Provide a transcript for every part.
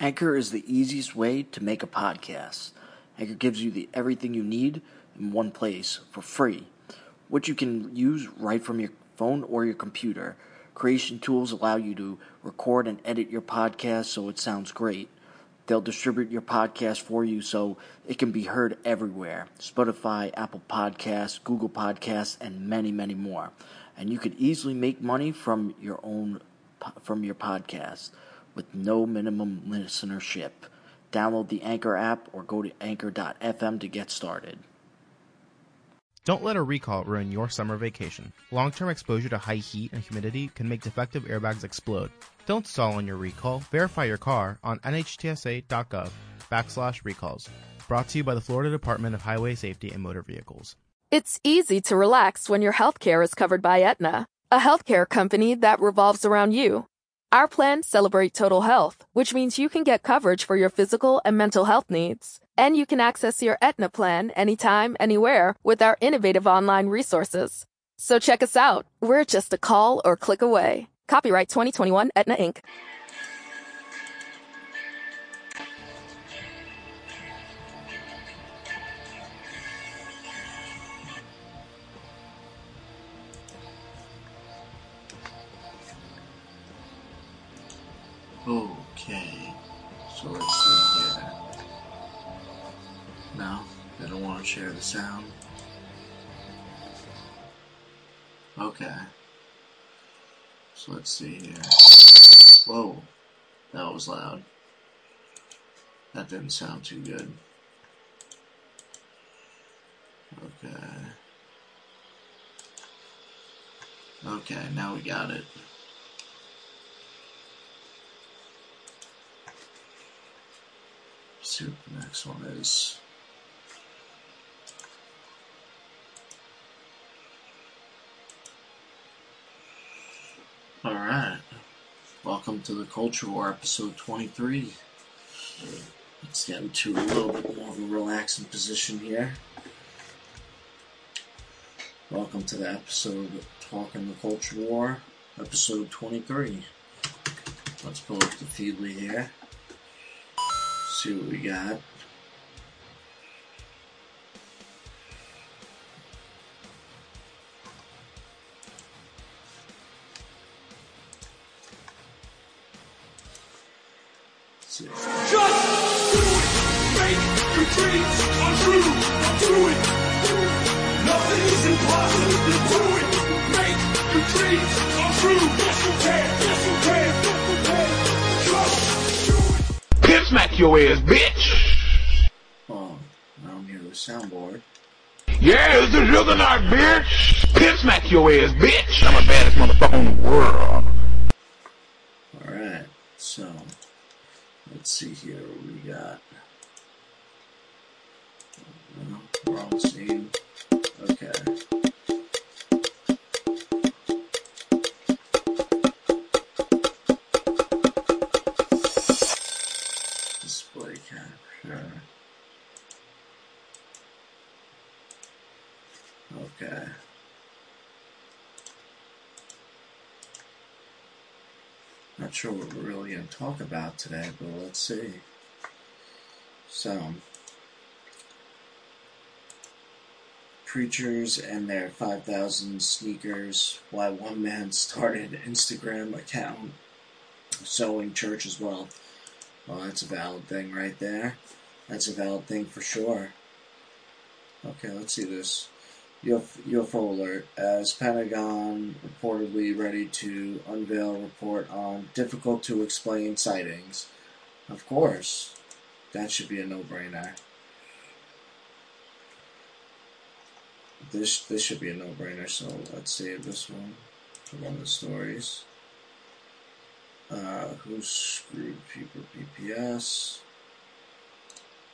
Anchor is the easiest way to make a podcast. Anchor gives you the everything you need in one place for free, which you can use right from your phone or your computer. Creation tools allow you to record and edit your podcast so it sounds great. They'll distribute your podcast for you so it can be heard everywhere Spotify, Apple Podcasts, Google Podcasts, and many, many more. And you could easily make money from your own from your podcast with no minimum listenership. Download the Anchor app or go to anchor.fm to get started. Don't let a recall ruin your summer vacation. Long term exposure to high heat and humidity can make defective airbags explode. Don't stall on your recall. Verify your car on nhtsa.gov backslash recalls. Brought to you by the Florida Department of Highway Safety and Motor Vehicles. It's easy to relax when your healthcare is covered by Aetna, a healthcare company that revolves around you. Our plans celebrate total health, which means you can get coverage for your physical and mental health needs. And you can access your Aetna plan anytime, anywhere with our innovative online resources. So check us out. We're just a call or click away. Copyright 2021 Aetna Inc. Okay, so let's see here. No, I don't want to share the sound. Okay. So let's see here. Whoa, that was loud. That didn't sound too good. Okay. Okay, now we got it. See what the next one is. Alright. Welcome to the Culture War, episode 23. Let's get into a little bit more of a relaxing position here. Welcome to the episode Talking the Culture War, episode 23. Let's pull up the Feedly here see what we got. Dreams come true. Yes, you can. Yes, smack your ass, bitch! Oh, I don't hear the soundboard. Yeah, this is Juggernaut, bitch! Pimp smack your ass, bitch! I'm the baddest motherfucker in the world. Alright, so, let's see here what we got. No, wrong scene. Okay. Sure what we're really going to talk about today, but let's see. So, preachers and their 5,000 sneakers, why one man started an Instagram account sewing church as well. Well, that's a valid thing right there. That's a valid thing for sure. Okay, let's see this. UFO alert. As Pentagon reportedly ready to unveil report on difficult to explain sightings. Of course. That should be a no-brainer. This this should be a no-brainer, so let's save this one one of the stories. Uh, who screwed people PPS?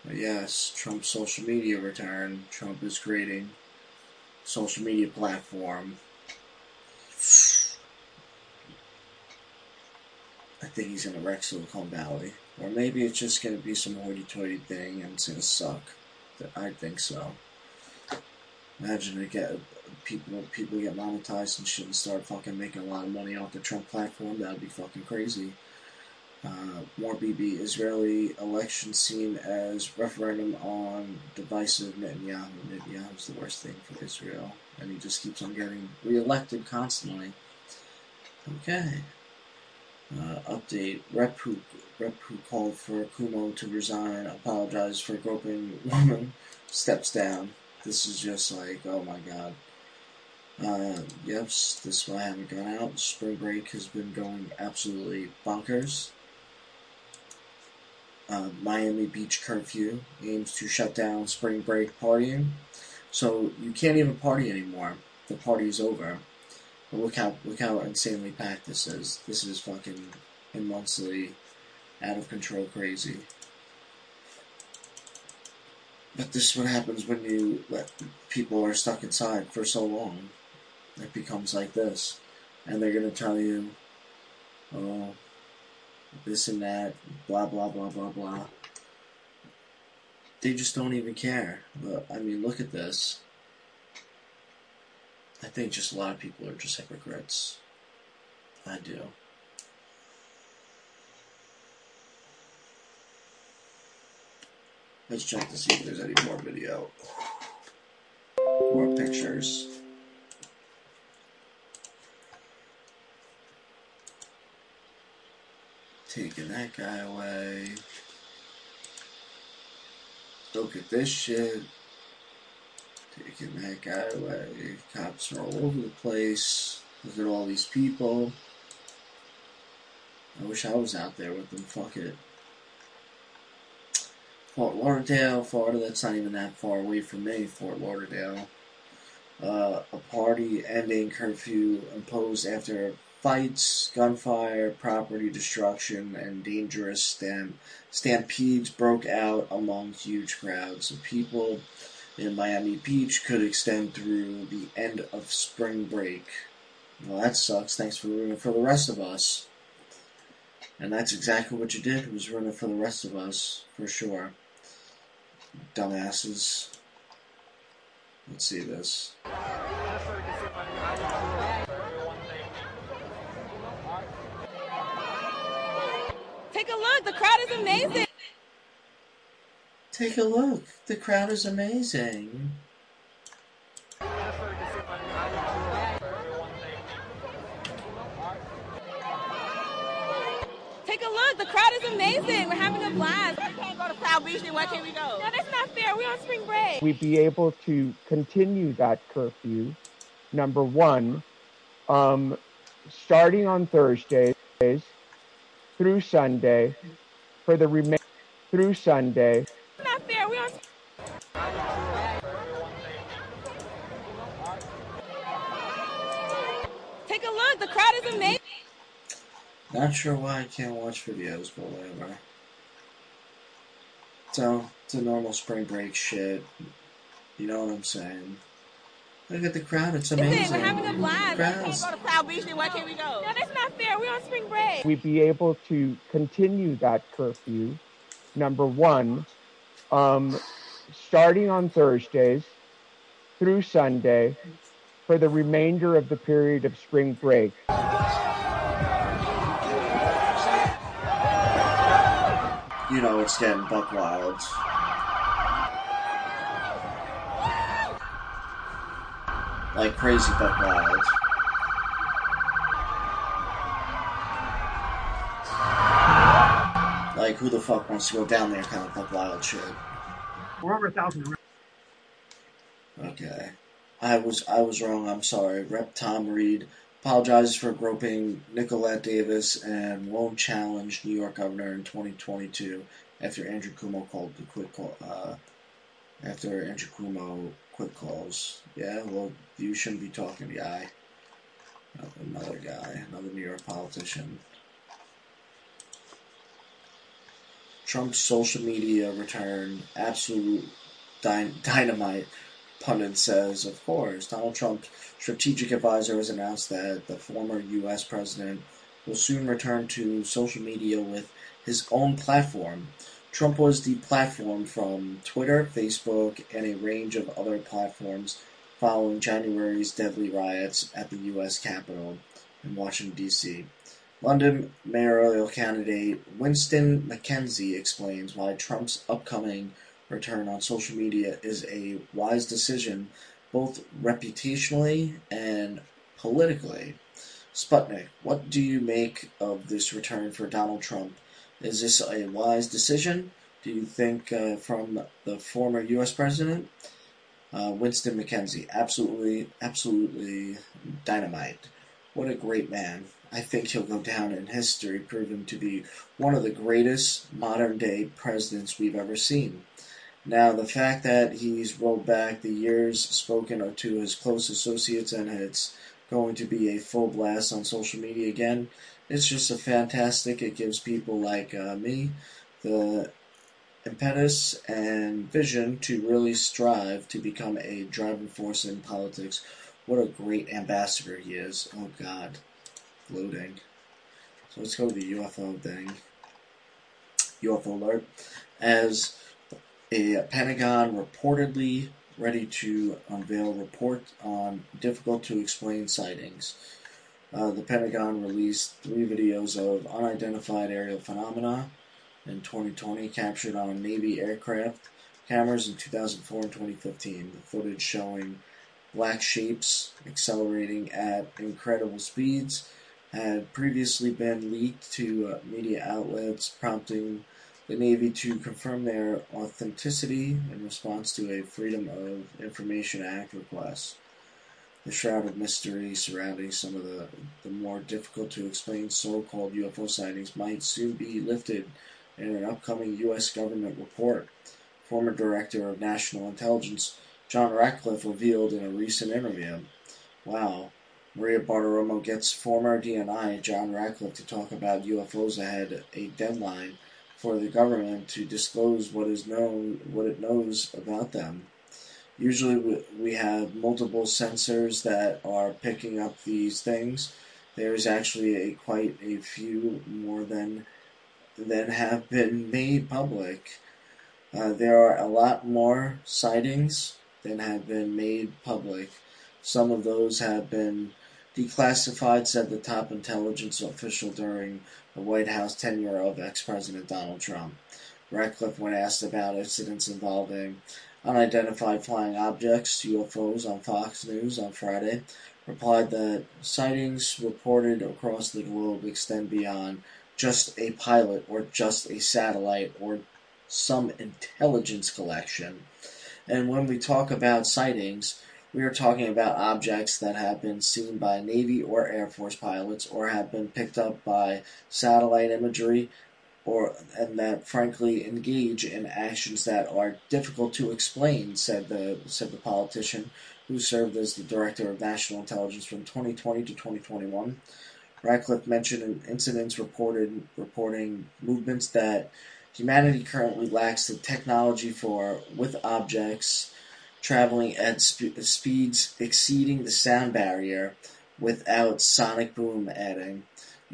But yes, Trump's social media return. Trump is creating social media platform. I think he's gonna wreck Silicon Valley. Or maybe it's just gonna be some hoity toity thing and it's gonna suck. I think so. Imagine it get people people get monetized and and start fucking making a lot of money off the Trump platform. That'd be fucking crazy. Uh, more BB. Israeli election seen as referendum on divisive Netanyahu. Netanyahu's the worst thing for Israel, and he just keeps on getting reelected constantly. Okay. Uh, update. Rep who, Rep who called for Cuomo to resign, apologized for groping woman, steps down. This is just like, oh my god. Uh, yep, this is why I haven't gone out. Spring break has been going absolutely bonkers. Uh, Miami Beach curfew aims to shut down spring break partying. So you can't even party anymore. The party's over. But look how look how insanely packed this is. This is fucking immensely out of control crazy. But this is what happens when you let people are stuck inside for so long. It becomes like this. And they're gonna tell you, oh, this and that, blah blah blah blah blah. They just don't even care. But I mean look at this. I think just a lot of people are just hypocrites. I do. Let's check to see if there's any more video. More pictures. Taking that guy away. Look at this shit. Taking that guy away. Cops are all over the place. Look at all these people. I wish I was out there with them. Fuck it. Fort Lauderdale, Florida. That's not even that far away from me. Fort Lauderdale. Uh, a party ending curfew imposed after fights, gunfire, property destruction, and dangerous stamp- stampedes broke out among huge crowds of people in Miami Beach could extend through the end of spring break. Well, that sucks. Thanks for ruining for the rest of us. And that's exactly what you did, It was ruin it for the rest of us, for sure. Dumbasses. Let's see this. Take a look, the crowd is amazing. Take a look. The crowd is amazing. Take a look, the crowd is amazing. We're having a blast. We can't go to Proud Beach, then why can't we go? No, that's not fair. We're on spring break. we'd be able to continue that curfew. Number one, um, starting on Thursdays through Sunday for the remain through Sunday. Not fair. We're on. Take a look, the crowd is amazing. Not sure why I can't watch videos, but whatever. So, it's a normal spring break shit. You know what I'm saying? Look at the crowd, it's amazing. We're having a blast. We can't go to Proud Beach, then why can't we go? No, that's not fair. We're on spring break. We'd be able to continue that curfew. Number one, um, starting on Thursdays through Sunday for the remainder of the period of spring break. You know it's getting buck wild. Like crazy but wild. Like who the fuck wants to go down there kind of buck wild shit. We're over a thousand. Okay. I was I was wrong, I'm sorry. Rep Tom Reed apologizes for groping Nicolette Davis and won't challenge New York governor in 2022 after Andrew Cuomo called the quick call. Uh, after Andrew Cuomo quick calls. Yeah, well, you shouldn't be talking to guy. Another guy, another New York politician. Trump's social media return absolute dy- dynamite pundit says, of course, Donald Trump's strategic advisor has announced that the former U.S. president will soon return to social media with his own platform. Trump was deplatformed from Twitter, Facebook, and a range of other platforms following January's deadly riots at the U.S. Capitol in Washington, D.C. London mayoral candidate Winston McKenzie explains why Trump's upcoming return on social media is a wise decision both reputationally and politically. Sputnik, what do you make of this return for Donald Trump? Is this a wise decision? Do you think uh, from the former U.S. president? Uh, Winston McKenzie, absolutely, absolutely dynamite. What a great man. I think he'll go down in history, proven to be one of the greatest modern day presidents we've ever seen. Now, the fact that he's rolled back the years spoken to his close associates and it's going to be a full blast on social media again, it's just a fantastic. It gives people like uh, me the impetus and vision to really strive to become a driving force in politics. What a great ambassador he is. Oh, God. Loading. So let's go to the UFO thing. UFO alert. As a Pentagon reportedly ready to unveil report on difficult to explain sightings. Uh, the Pentagon released three videos of unidentified aerial phenomena in 2020 captured on Navy aircraft cameras in 2004 and 2015. The footage showing black shapes accelerating at incredible speeds had previously been leaked to uh, media outlets, prompting the Navy to confirm their authenticity in response to a Freedom of Information Act request. The shroud of mystery surrounding some of the, the more difficult to explain so called UFO sightings might soon be lifted in an upcoming U.S. government report. Former Director of National Intelligence John Ratcliffe revealed in a recent interview. Wow. Maria Bartiromo gets former DNI John Ratcliffe to talk about UFOs ahead a deadline for the government to disclose what is known, what it knows about them. Usually, we have multiple sensors that are picking up these things. There's actually a quite a few more than than have been made public. Uh, there are a lot more sightings than have been made public. Some of those have been declassified, said the top intelligence official during the White House tenure of ex-President Donald Trump. Ratcliffe, when asked about incidents involving unidentified flying objects, UFOs, on Fox News on Friday, replied that sightings reported across the globe extend beyond just a pilot or just a satellite or some intelligence collection. And when we talk about sightings, we are talking about objects that have been seen by Navy or Air Force pilots or have been picked up by satellite imagery or and that frankly engage in actions that are difficult to explain, said the said the politician who served as the director of national intelligence from 2020 to 2021. Ratcliffe mentioned incidents reported reporting movements that humanity currently lacks the technology for, with objects traveling at sp- speeds exceeding the sound barrier without sonic boom adding.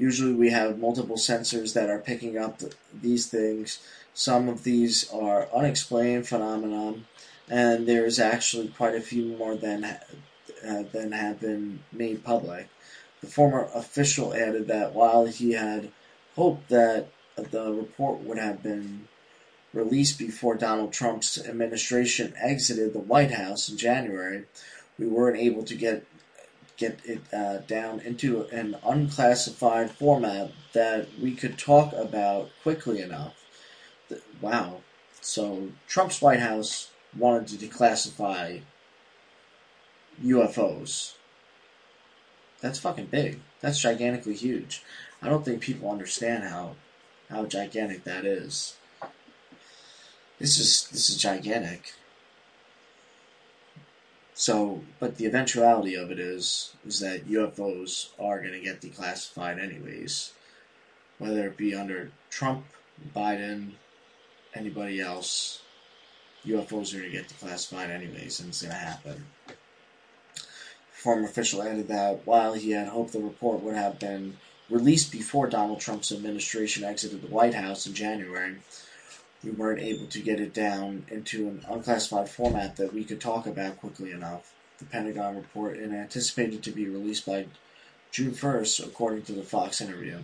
Usually, we have multiple sensors that are picking up these things. Some of these are unexplained phenomenon, and there's actually quite a few more than uh, than have been made public. The former official added that while he had hoped that the report would have been released before Donald Trump's administration exited the White House in January, we weren't able to get get it uh, down into an unclassified format that we could talk about quickly enough. Wow. So Trump's White House wanted to declassify UFOs. That's fucking big. That's gigantically huge. I don't think people understand how how gigantic that is. This is this is gigantic. So, but the eventuality of it is is that UFOs are going to get declassified anyways, whether it be under Trump, Biden, anybody else. UFOs are going to get declassified anyways, and it's going to happen former official added that while he had hoped the report would have been released before Donald Trump's administration exited the White House in January, we weren't able to get it down into an unclassified format that we could talk about quickly enough. The Pentagon report and anticipated to be released by June 1st, according to the Fox interview.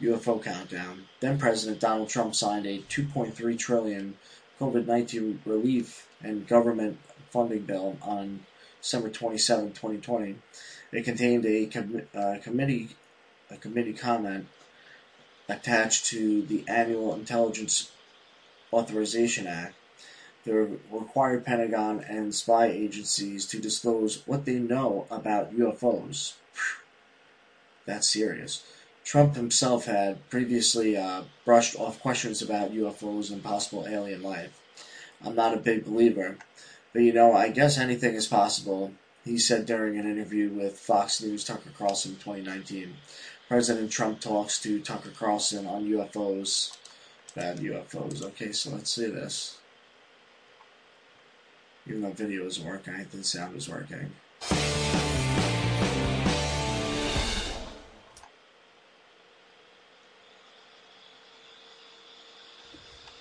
UFO countdown. Then President Donald Trump signed a 2.3 trillion COVID-19 relief and government funding bill on December 27, 2020. It contained a com- uh, committee a committee comment attached to the annual Intelligence Authorization Act that required Pentagon and spy agencies to disclose what they know about UFOs. That's serious. Trump himself had previously uh, brushed off questions about UFOs and possible alien life. I'm not a big believer, but you know, I guess anything is possible, he said during an interview with Fox News Tucker Carlson in 2019. President Trump talks to Tucker Carlson on UFOs. Bad UFOs. Okay, so let's see this. Even though video isn't working, I think sound is working.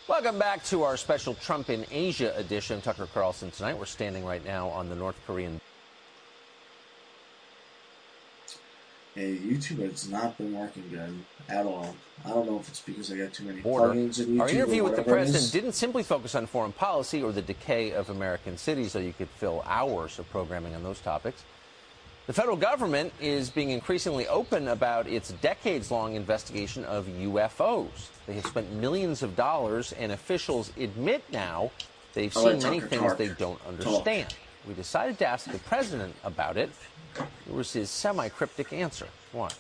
Welcome back to our special Trump in Asia edition. Tucker Carlson tonight. We're standing right now on the North Korean. Hey, YouTube has not been working good at all. I don't know if it's because I got too many border. plugins in YouTube. Our interview with the president didn't simply focus on foreign policy or the decay of American cities, though you could fill hours of programming on those topics. The federal government is being increasingly open about its decades long investigation of UFOs. They have spent millions of dollars, and officials admit now they've seen many things they don't understand. We decided to ask the president about it. Here was his semi cryptic answer. Watch.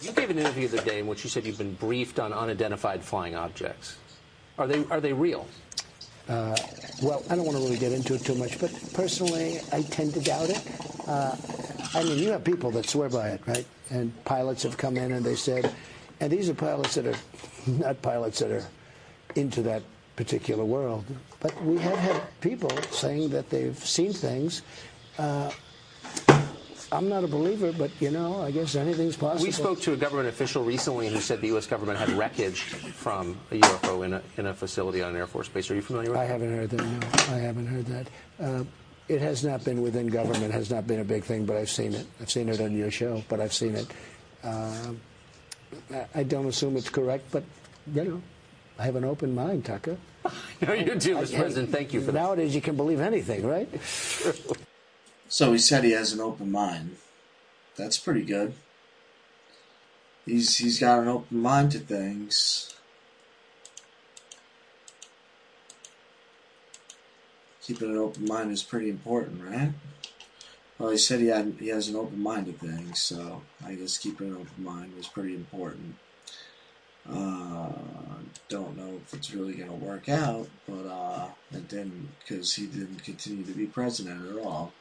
You gave an interview the other day in which you said you've been briefed on unidentified flying objects. Are they are they real? Uh, well, I don't want to really get into it too much, but personally, I tend to doubt it. Uh, I mean, you have people that swear by it, right? And pilots have come in and they said, and these are pilots that are not pilots that are into that particular world, but we have had people saying that they've seen things. Uh, I'm not a believer, but you know, I guess anything's possible. We spoke to a government official recently who said the U.S. government had wreckage from a UFO in a, in a facility on an Air Force base. Are you familiar with I that? I haven't heard that. No, I haven't heard that. Uh, it has not been within government. Has not been a big thing, but I've seen it. I've seen it on your show, but I've seen it. Uh, I- don't assume it's correct, but you know, I have an open mind, Tucker. No, you do, Mr. President. Thank you for that. Nowadays, you can believe anything, right? So he said he has an open mind. That's pretty good. He's he's got an open mind to things. Keeping an open mind is pretty important, right? Well, he said he had he has an open mind to things, so I guess keeping an open mind was pretty important. Uh, don't know if it's really gonna work out, but uh, it didn't because he didn't continue to be president at all.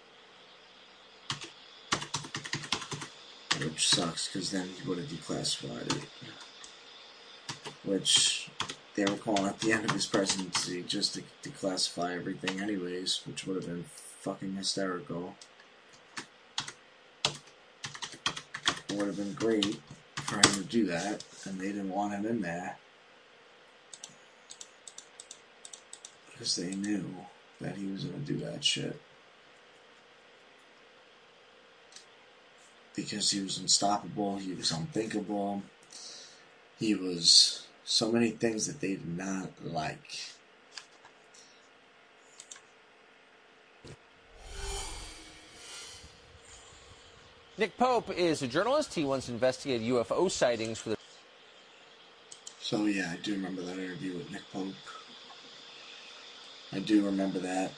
Which sucks because then he would have declassified it. Which they were calling at the end of his presidency just to declassify everything, anyways, which would have been fucking hysterical. It would have been great for him to do that, and they didn't want him in there because they knew that he was going to do that shit. Because he was unstoppable, he was unthinkable, he was so many things that they did not like. Nick Pope is a journalist. He once investigated UFO sightings for the So yeah, I do remember that interview with Nick Pope. I do remember that.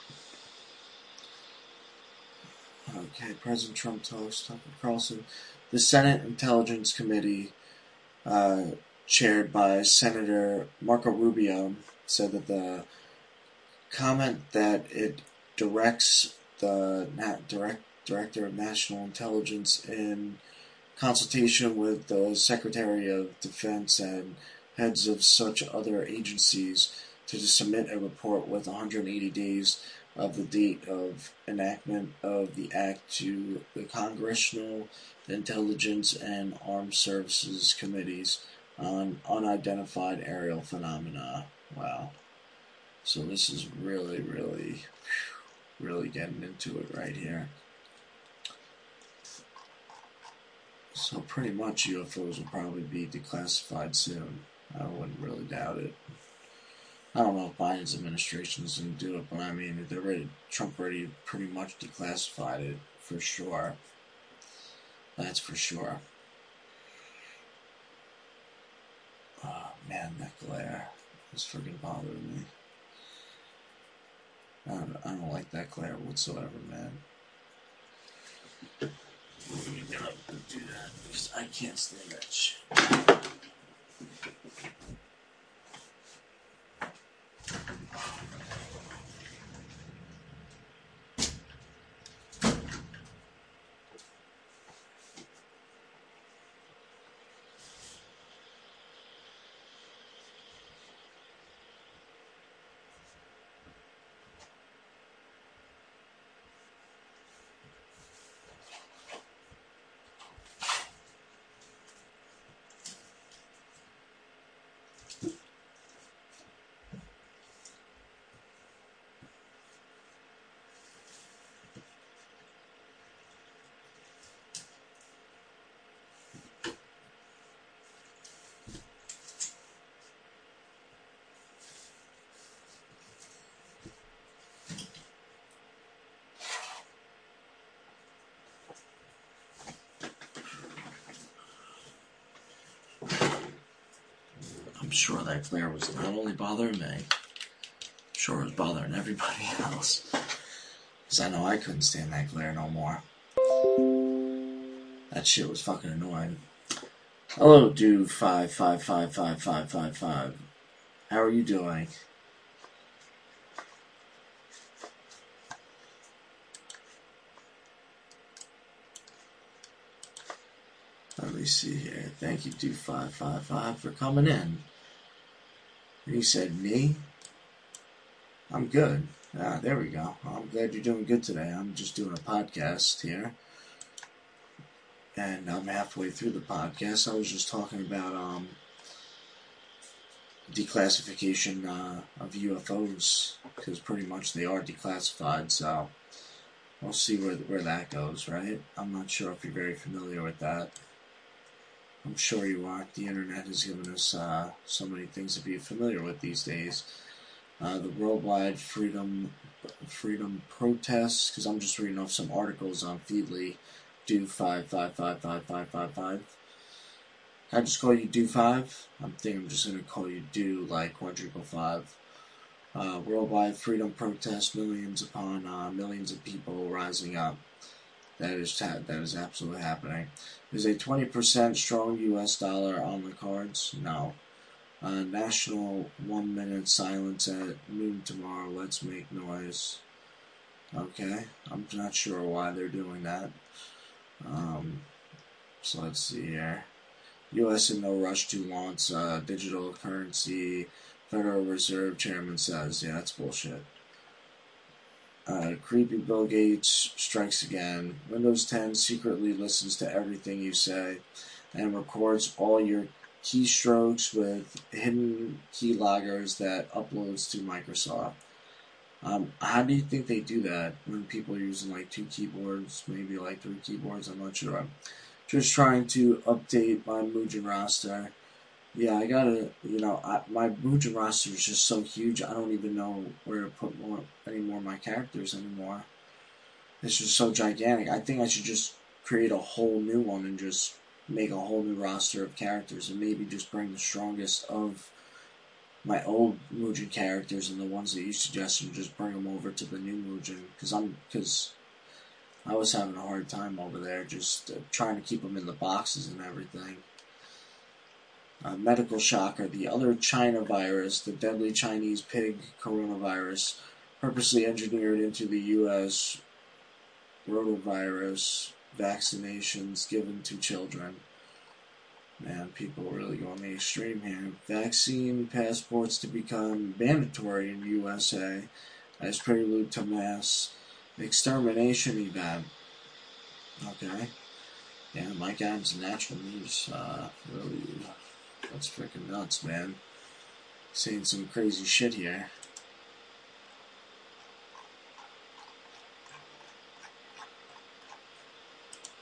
Okay, President Trump talks Tucker Carlson. The Senate Intelligence Committee, uh, chaired by Senator Marco Rubio, said that the comment that it directs the na- direct director of national intelligence in consultation with the Secretary of Defense and heads of such other agencies to submit a report with 180 days of the date of enactment of the act to the Congressional Intelligence and Armed Services Committees on unidentified aerial phenomena. Wow. So this is really, really, really getting into it right here. So pretty much UFOs will probably be declassified soon. I wouldn't really doubt it. I don't know if Biden's administration is going to do it, but I mean, they're ready. Trump already pretty much declassified it for sure. That's for sure. Oh man, that glare is freaking bothering me. I don't, I don't like that glare whatsoever, man. And do that because I can't stand that shit. あっ。I'm sure that glare was not only bothering me, I'm sure it was bothering everybody else. Because I know I couldn't stand that glare no more. That shit was fucking annoying. Hello, dude. Five five five five five five five. How are you doing? Let me see here. Thank you, dude. Five five five for coming in. And he said, "Me? I'm good. Ah, there we go. I'm glad you're doing good today. I'm just doing a podcast here." and I'm halfway through the podcast. I was just talking about um, declassification uh, of UFOs because pretty much they are declassified. So we'll see where where that goes. Right? I'm not sure if you're very familiar with that. I'm sure you are. The internet has given us uh, so many things to be familiar with these days. Uh, the worldwide freedom freedom protests, because I'm just reading off some articles on Feedly do five five five five five five five. I just call you do five? I'm thinking I'm just gonna call you do like quadruple five. Uh, worldwide freedom protest, millions upon uh, millions of people rising up. That is ta- that is absolutely happening. Is a twenty percent strong U.S. dollar on the cards? No. Uh, national one minute silence at noon tomorrow. Let's make noise. Okay, I'm not sure why they're doing that. Um, so let's see here. U.S. in no rush to launch uh, digital currency. Federal Reserve Chairman says, yeah, that's bullshit. Uh, creepy Bill Gates strikes again. Windows 10 secretly listens to everything you say and records all your keystrokes with hidden keyloggers that uploads to Microsoft. Um, how do you think they do that when people are using like two keyboards, maybe like three keyboards? I'm not sure. I'm just trying to update my Mugen roster. Yeah, I gotta, you know, I, my Mugen roster is just so huge. I don't even know where to put more any more of my characters anymore. It's just so gigantic. I think I should just create a whole new one and just make a whole new roster of characters and maybe just bring the strongest of my old Mugen characters and the ones that you suggested, and just bring them over to the new Mugen because I'm because I was having a hard time over there just uh, trying to keep them in the boxes and everything. Uh, medical shocker: the other China virus, the deadly Chinese pig coronavirus, purposely engineered into the U.S. rotavirus vaccinations given to children. Man, people really going the extreme here. Vaccine passports to become mandatory in USA as prelude to mass extermination event. Okay. Yeah, Mike Adams Natural News. Uh, really, that's freaking nuts, man. Seeing some crazy shit here.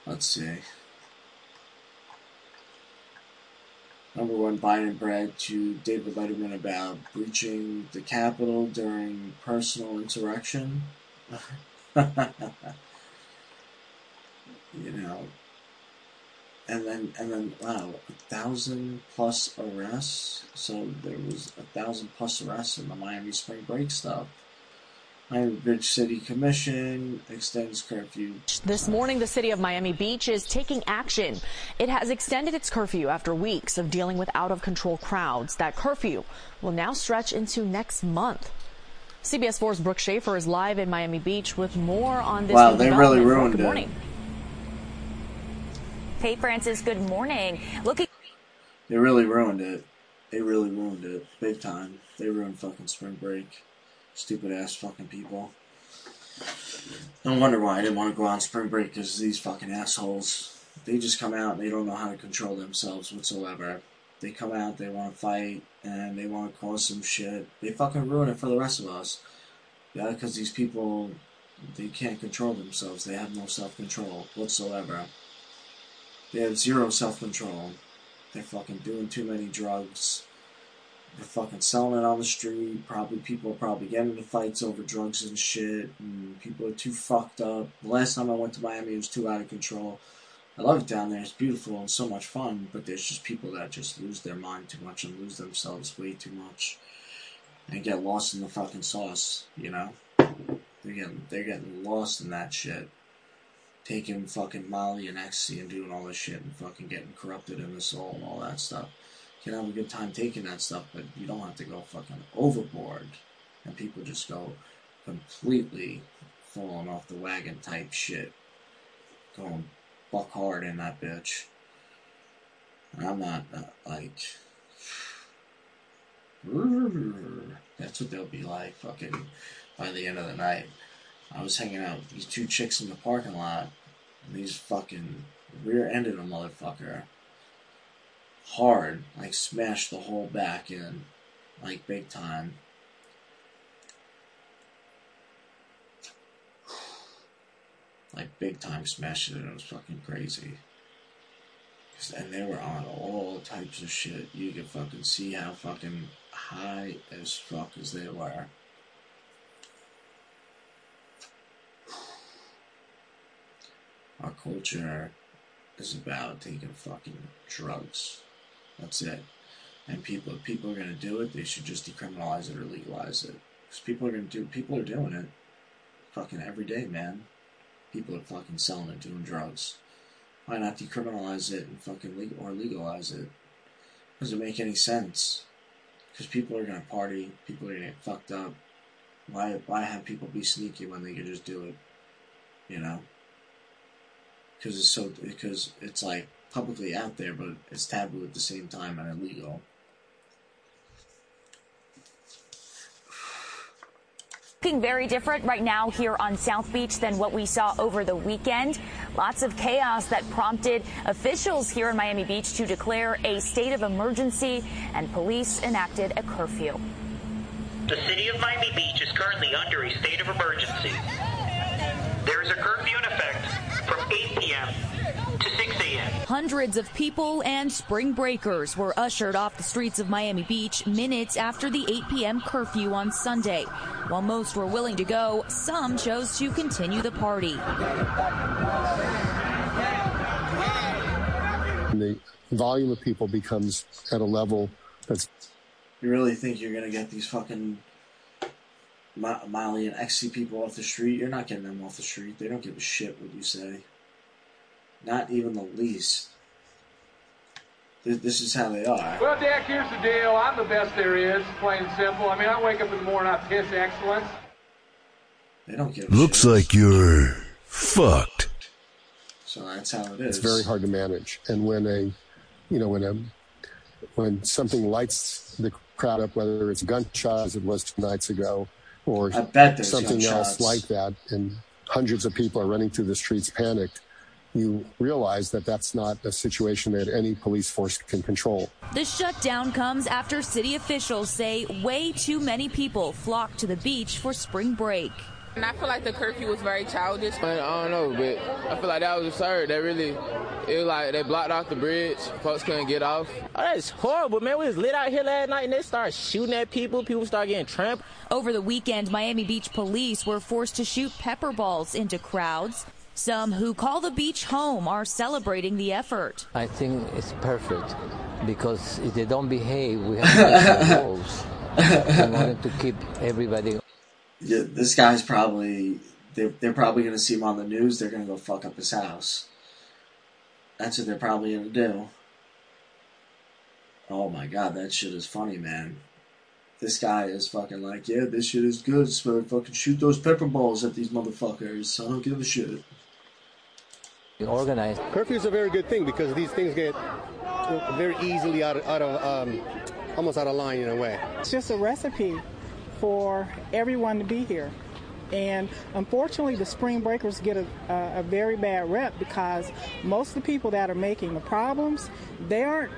Let's see. Number one, Biden bragged to David Letterman about breaching the Capitol during personal insurrection. you know, and then and then wow, a thousand plus arrests. So there was a thousand plus arrests in the Miami spring break stuff. Miami Beach City Commission extends curfew. This morning, the city of Miami Beach is taking action. It has extended its curfew after weeks of dealing with out of control crowds. That curfew will now stretch into next month. CBS 4's Brooke Schaefer is live in Miami Beach with more on this. Wow, they really ruined Good it. Hey, Francis, good morning. Looking. They really ruined it. They really ruined it. Big time. They ruined fucking spring break. Stupid ass fucking people. No wonder why I didn't want to go on spring break because these fucking assholes. They just come out and they don't know how to control themselves whatsoever. They come out, they want to fight, and they want to cause some shit. They fucking ruin it for the rest of us. Yeah, because these people, they can't control themselves. They have no self control whatsoever. They have zero self control. They're fucking doing too many drugs. They're fucking selling it on the street. Probably people are probably getting into fights over drugs and shit. And people are too fucked up. The last time I went to Miami, it was too out of control. I love it down there. It's beautiful and so much fun. But there's just people that just lose their mind too much and lose themselves way too much, and get lost in the fucking sauce. You know, they're getting they're getting lost in that shit taking fucking Molly and ecstasy and doing all this shit and fucking getting corrupted in the soul and all that stuff. You can have a good time taking that stuff, but you don't have to go fucking overboard. And people just go completely falling off the wagon type shit. Going buck hard in that bitch. And I'm not, uh, like. That's what they'll be like fucking by the end of the night. I was hanging out with these two chicks in the parking lot, and these fucking rear-ended a motherfucker hard, like smashed the whole back in, like big time. Like big time smashed it, and it was fucking crazy. And they were on all types of shit. You could fucking see how fucking high as fuck as they were. Our culture is about taking fucking drugs. That's it. And people, if people are gonna do it, they should just decriminalize it or legalize it. Because people are gonna do, people are doing it, fucking every day, man. People are fucking selling it, doing drugs. Why not decriminalize it and fucking legal or legalize it? Doesn't make any sense. Because people are gonna party, people are gonna get fucked up. Why, why have people be sneaky when they could just do it? You know because it's so because it's like publicly out there, but it's taboo at the same time and illegal. Looking very different right now here on South Beach than what we saw over the weekend. Lots of chaos that prompted officials here in Miami Beach to declare a state of emergency and police enacted a curfew. The city of Miami Beach is currently under a state of emergency. There is a curfew in effect from 8 p.m. to 6 a.m. Hundreds of people and spring breakers were ushered off the streets of Miami Beach minutes after the 8 p.m. curfew on Sunday. While most were willing to go, some chose to continue the party. The volume of people becomes at a level that's You really think you're gonna get these fucking Mo- Molly and ecstasy people off the street? You're not getting them off the street. They don't give a shit what you say. Not even the least. This is how they are. Well, Dak, here's the deal. I'm the best there is, plain and simple. I mean, I wake up in the morning, I piss excellence. They don't give a Looks shit. like you're fucked. So that's how it is. it's very hard to manage. And when a, you know, when a, when something lights the crowd up, whether it's gunshots as it was two nights ago, or I bet something else like that, and hundreds of people are running through the streets panicked, you realize that that's not a situation that any police force can control. The shutdown comes after city officials say way too many people flocked to the beach for spring break. And I feel like the curfew was very childish. Man, I don't know, but I feel like that was absurd. They really, it was like they blocked off the bridge. Folks couldn't get off. Oh, that's horrible, man. We was lit out here last night and they started shooting at people. People started getting trampled. Over the weekend, Miami Beach police were forced to shoot pepper balls into crowds. Some who call the beach home are celebrating the effort. I think it's perfect because if they don't behave, we have to make some rules in order to keep everybody Yeah, this guy's probably they're, they're probably gonna see him on the news. They're gonna go fuck up his house. That's what they're probably gonna do. Oh my god, that shit is funny, man. This guy is fucking like, yeah, this shit is good. So fucking shoot those pepper balls at these motherfuckers. I don't give a shit. organized. Curfew is a very good thing because these things get very easily out of, out of um, almost out of line in a way. It's just a recipe for everyone to be here. And unfortunately, the spring breakers get a, a, a very bad rep because most of the people that are making the problems, they aren't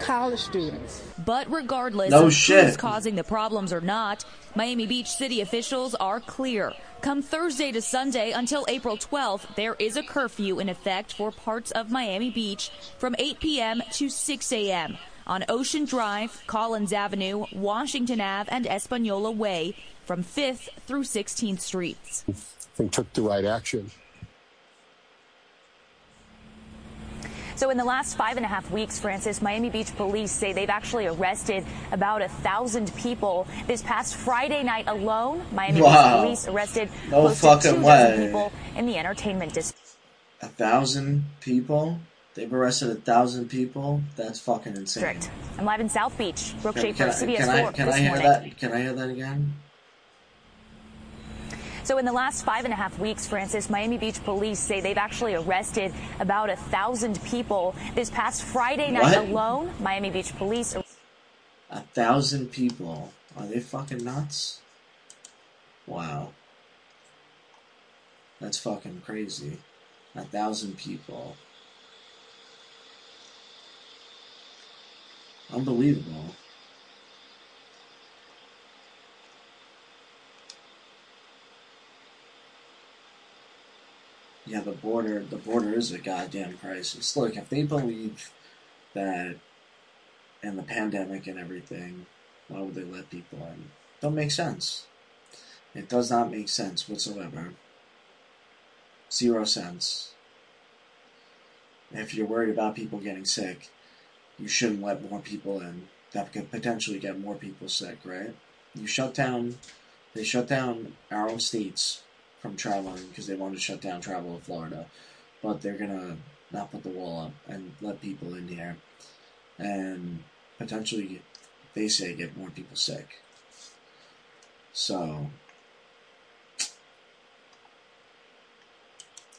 college students. But regardless No of shit. who's causing the problems or not, Miami Beach city officials are clear. Come Thursday to Sunday until April 12th, there is a curfew in effect for parts of Miami Beach from 8 p.m. to 6 a.m. on Ocean Drive, Collins Avenue, Washington Ave, and Espanola Way from 5th through 16th Streets. I think took the right action. So, in the last five and a half weeks, Francis, Miami Beach police say they've actually arrested about a thousand people. This past Friday night alone, Miami Wow. Beach police arrested No close to fucking two dozen people in the entertainment district. A thousand people? They've arrested a thousand people? That's fucking insane. I'm live in South Beach. Brooke Can, Schaefer, can, I, CBS can, I, can this I hear morning. that? Can I hear that again? So, in the last five and a half weeks, Francis, Miami Beach police say they've actually arrested about a thousand people. This past Friday night What? alone, Miami Beach police. A thousand people. Are they fucking nuts? Wow. That's fucking crazy. A thousand people. Unbelievable. Yeah, the border the border is a goddamn crisis. Look, if they believe that and the pandemic and everything, why would they let people in? Don't make sense. It does not make sense whatsoever. Zero sense. If you're worried about people getting sick, you shouldn't let more people in. That could potentially get more people sick, right? You shut down, they shut down our own states from traveling because they want to shut down travel to Florida, but they're gonna not put the wall up and let people in here, and potentially, they say get more people sick. So,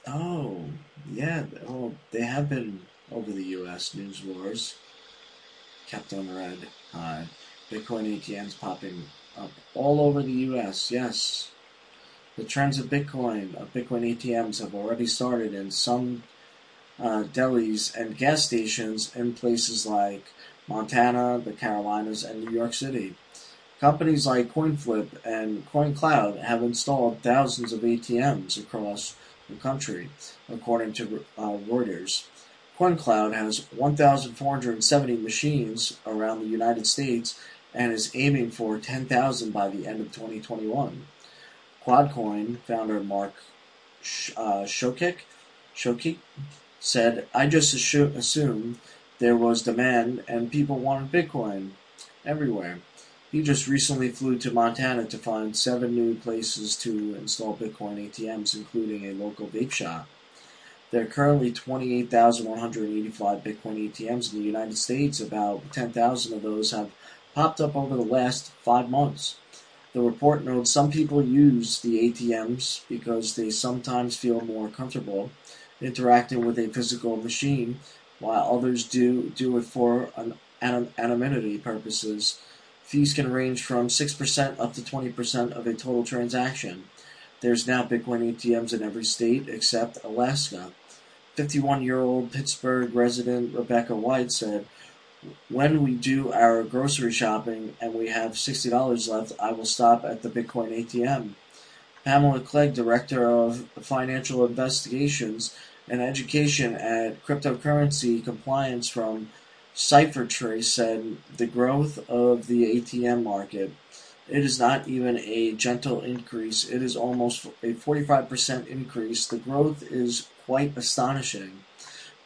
oh yeah, well they have been over the U.S. news wars, kept on red high. Bitcoin ATMs popping up all over the U.S. Yes, the trends of Bitcoin, of Bitcoin ATMs, have already started in some uh, delis and gas stations in places like Montana, the Carolinas, and New York City. Companies like CoinFlip and CoinCloud have installed thousands of ATMs across the country, according to uh, Reuters. CoinCloud has 1,470 machines around the United States and is aiming for 10,000 by the end of 2021. Quadcoin founder Mark Sh- uh, Shokik, Shokik said, I just assu- assumed there was demand and people wanted Bitcoin everywhere. He just recently flew to Montana to find seven new places to install Bitcoin ATMs, including a local vape shop. There are currently 28,185 Bitcoin ATMs in the United States. About 10,000 of those have popped up over the last five months. The report notes some people use the ATMs because they sometimes feel more comfortable interacting with a physical machine, while others do do it for an, an, anonymity purposes. Fees can range from 6% up to 20% of a total transaction. There's now Bitcoin ATMs in every state except Alaska. 51 year old Pittsburgh resident Rebecca White said, When we do our grocery shopping and we have $60 left, I will stop at the Bitcoin ATM. Pamela Clegg, Director of Financial Investigations and Education at Cryptocurrency Compliance from CipherTrace, said the growth of the ATM market it is not even a gentle increase. It is almost a 45% increase. The growth is quite astonishing.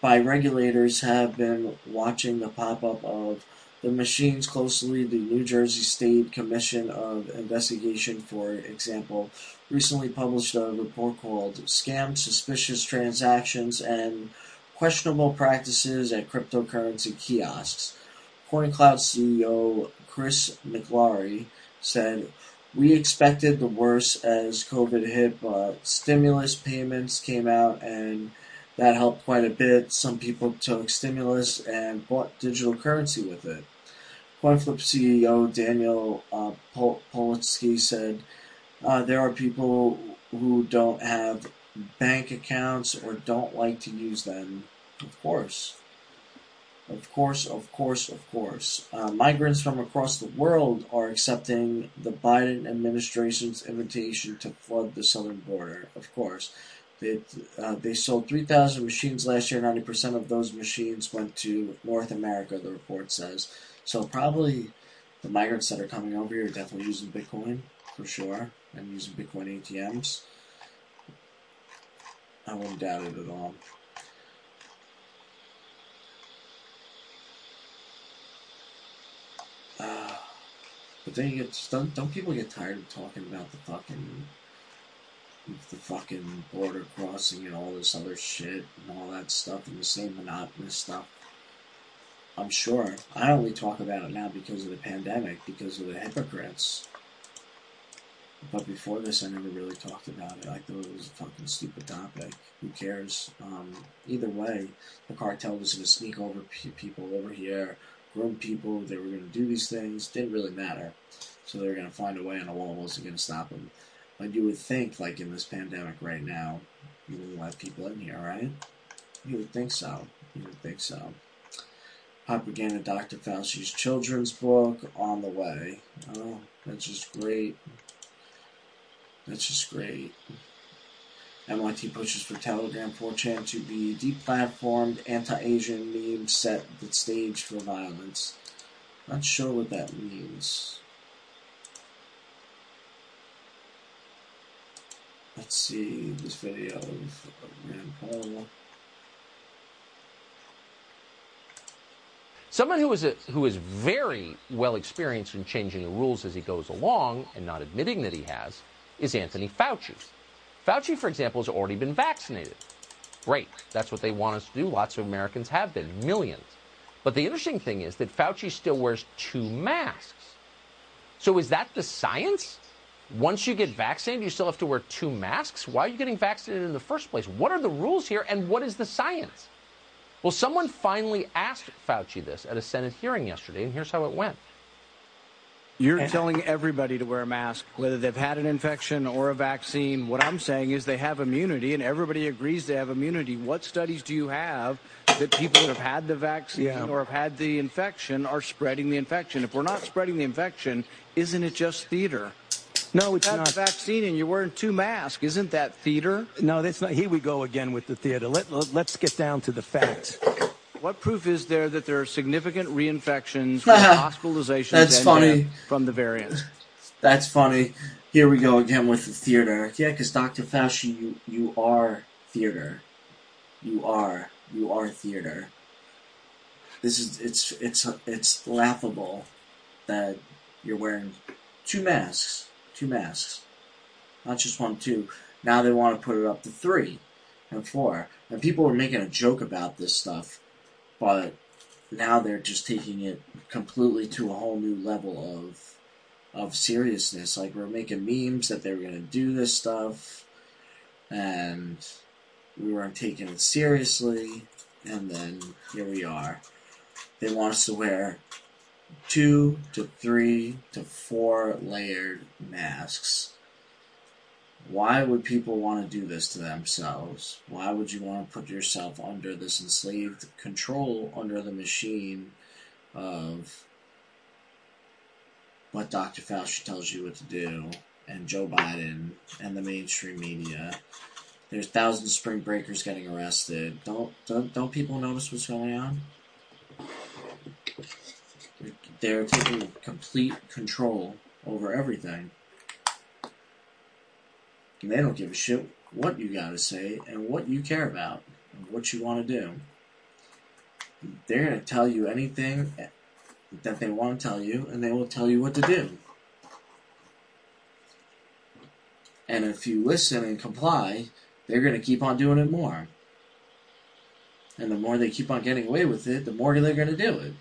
By regulators have been watching the pop up of the machines closely. The New Jersey State Commission of Investigation, for example, recently published a report called Scam Suspicious Transactions and Questionable Practices at Cryptocurrency Kiosks. CoinCloud CEO Chris McAlary said, We expected the worst as COVID hit, but stimulus payments came out and that helped quite a bit. Some people took stimulus and bought digital currency with it. CoinFlip CEO Daniel uh, Pol- Polotsky said, uh, There are people who don't have bank accounts or don't like to use them. Of course. Of course, of course, of course. Uh, migrants from across the world are accepting the Biden administration's invitation to flood the southern border. Of course. They, uh, they sold 3,000 machines last year. 90% of those machines went to North America, the report says. So probably the migrants that are coming over here are definitely using Bitcoin, for sure, and using Bitcoin ATMs. I wouldn't doubt it at all. Uh, don't don't people get tired of talking about the fucking the fucking border crossing and all this other shit and all that stuff and the same monotonous stuff. I'm sure. I only talk about it now because of the pandemic, because of the hypocrites. But before this, I never really talked about it. I thought it was a fucking stupid topic. Who cares? Um, either way, the cartel was going to sneak over people over here, groom people. They were going to do these things. Didn't really matter. So they're going to find a way, and the wall wasn't going to stop them. But you would think, like in this pandemic right now, you wouldn't let people in here, right? You would think so. You would think so. Propaganda Dr. Fauci's children's book on the way. Oh, that's just great. That's just great. MIT pushes for Telegram 4chan to be deplatformed, anti-Asian memes set the stage for violence. Not sure what that means. Let's see this video of Rand Paul. Someone who is a, who is very well experienced in changing the rules as he goes along and not admitting that he has is Anthony Fauci. Fauci, for example, has already been vaccinated. Great. That's what they want us to do. Lots of Americans have been, millions. But the interesting thing is that Fauci still wears two masks. So is that the science? Once you get vaccinated, you still have to wear two masks? Why are you getting vaccinated in the first place? What are the rules here and what is the science? Well, someone finally asked Fauci this at a Senate hearing yesterday, and here's how it went. You're telling everybody to wear a mask, whether they've had an infection or a vaccine. What I'm saying is they have immunity, and everybody agrees they have immunity. What studies do you have that people that have had the vaccine Yeah. or have had the infection are spreading the infection? If we're not spreading the infection, isn't it just theater? No, it's you have not. the vaccine and you're wearing two masks. Isn't that theater? No, that's not. Here we go again with the theater. Let, let, let's get down to the facts. What proof is there that there are significant reinfections, hospitalizations, That's and funny. death from the variant? That's funny. Here we go again with the theater. Yeah, because Dr. Fauci, you you are theater. You are you are theater. This is it's it's it's laughable that you're wearing two masks, two masks, not just one, two. Now they want to put it up to three and four, and people were making a joke about this stuff, but now they're just taking it completely to a whole new level of of seriousness. Like we're making memes that they were gonna do this stuff, and we weren't taking it seriously. And then here we are. They want us to wear two to three to four layered masks. Why would people want to do this to themselves? Why would you want to put yourself under this enslaved control under the machine of what Dr. Fauci tells you what to do and Joe Biden and the mainstream media. There's thousands of spring breakers getting arrested. Don't don't, don't people notice what's going on? They're taking complete control over everything. And they don't give a shit what you gotta say and what you care about and what you want to do. They're gonna tell you anything that they want to tell you, and they will tell you what to do. And if you listen and comply, they're going to keep on doing it more. And the more they keep on getting away with it, the more they're going to do it.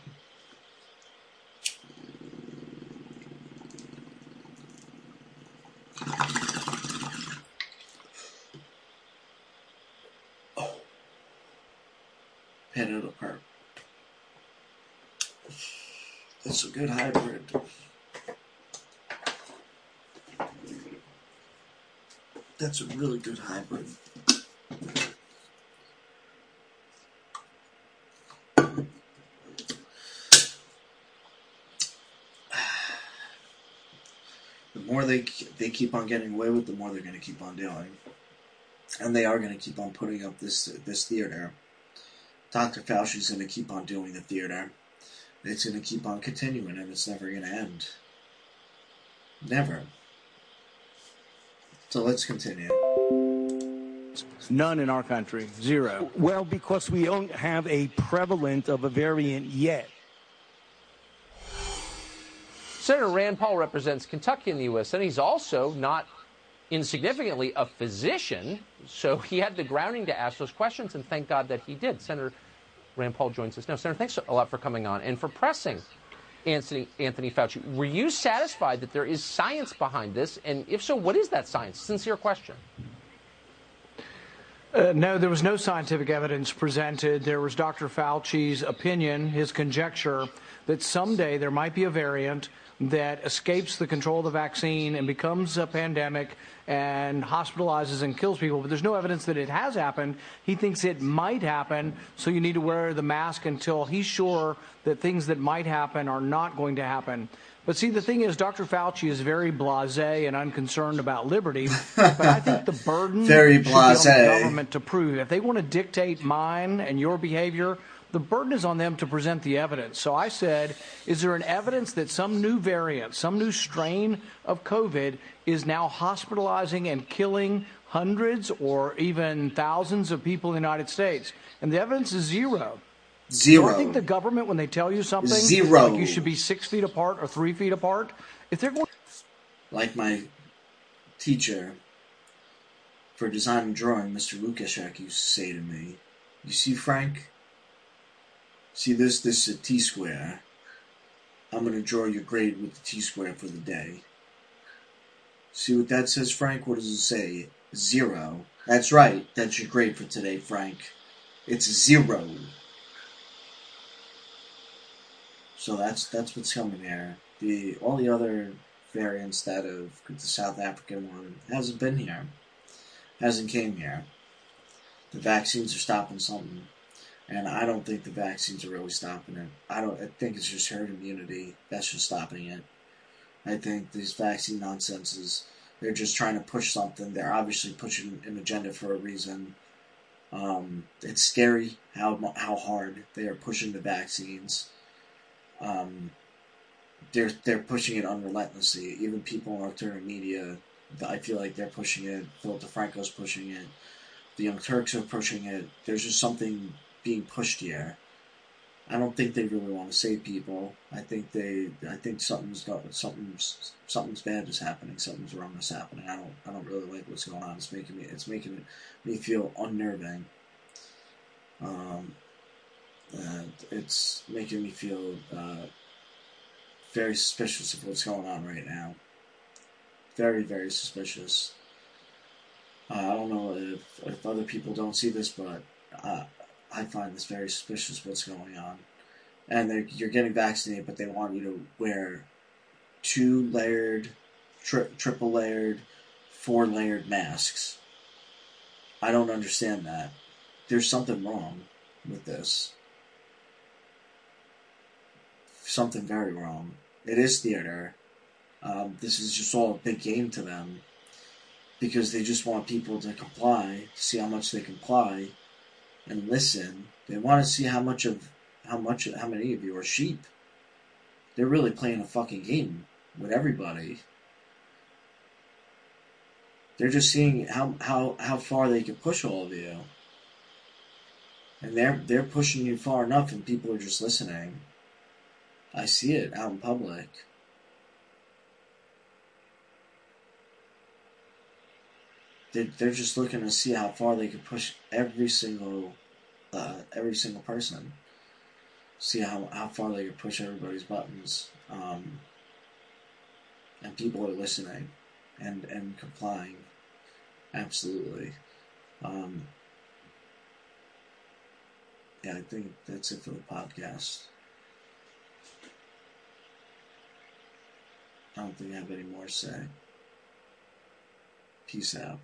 It's a good hybrid. That's a really good hybrid. The more they they keep on getting away with, the more they're going to keep on doing, and they are going to keep on putting up this this theater. Dr. Fauci's going to keep on doing the theater. It's going to keep on continuing, and it's never going to end. Never. So let's continue. None in our country. Zero. Well, because we don't have a prevalent of a variant yet. Senator Rand Paul represents Kentucky in the U.S., and he's also not insignificantly a physician, so he had the grounding to ask those questions, and thank God that he did. Senator Rand Paul joins us now. Senator, thanks a lot for coming on and for pressing Anthony, Anthony Fauci. Were you satisfied that there is science behind this? And if so, what is that science? Sincere question. Uh, no, there was no scientific evidence presented. There was Dr. Fauci's opinion, his conjecture, that someday there might be a variant that escapes the control of the vaccine and becomes a pandemic and hospitalizes and kills people, but there's no evidence that it has happened. He thinks it might happen, so you need to wear the mask until he's sure that things that might happen are not going to happen. But see, the thing is, Dr. Fauci is very blasé and unconcerned about liberty. but I think the burden very should be on blasé. the government to prove. If they want to dictate mine and your behavior, the burden is on them to present the evidence. So I said, is there an evidence that some new variant, some new strain of COVID is now hospitalizing and killing hundreds or even thousands of people in the United States? And the evidence is zero. Zero. So I think the government, when they tell you something, Zero. like you should be six feet apart or three feet apart, if they're going Like my teacher for design and drawing, Mr. Lukashek, used to say to me, You see, Frank? See this? This is a T square. I'm going to draw your grade with the T square for the day. See what that says, Frank? What does it say? Zero. That's right. That's your grade for today, Frank. It's zero. So that's that's what's coming here. The all the other variants that have the South African one hasn't been here, hasn't came here. The vaccines are stopping something, and I don't think the vaccines are really stopping it. I don't. I think it's just herd immunity that's just stopping it. I think these vaccine nonsenses. They're just trying to push something. They're obviously pushing an agenda for a reason. Um, it's scary how how hard they are pushing the vaccines. Um, they're they're pushing it unrelentlessly. Even people in alternative media, I feel like they're pushing it. Philip DeFranco's pushing it. The Young Turks are pushing it. There's just something being pushed here. I don't think they really want to save people. I think they. I think something's got something's something's bad is happening. Something's wrong is happening. I don't. I don't really like what's going on. It's making me. It's making me feel unnerving. Um, and it's making me feel uh, very suspicious of what's going on right now. Very, very suspicious. Uh, I don't know if, if other people don't see this, but uh, I find this very suspicious what's going on. And you're getting vaccinated, but they want you to wear two layered, tri- triple layered, four layered masks. I don't understand that. There's something wrong with this. Something very wrong. It is theater. Um, this is just all a big game to them because they just want people to comply, to see how much they comply and listen. They want to see how much of how much how many of you are sheep. They're really playing a fucking game with everybody. They're just seeing how how how far they can push all of you. And they're they're pushing you far enough and people are just listening. I see it out in public. They're, they're just looking to see how far they can push every single uh, every single person. See how, how far they can push everybody's buttons. Um, and people are listening and, and complying. Absolutely. Um, yeah, I think that's it for the podcast. I don't think I have any more to say. Peace out.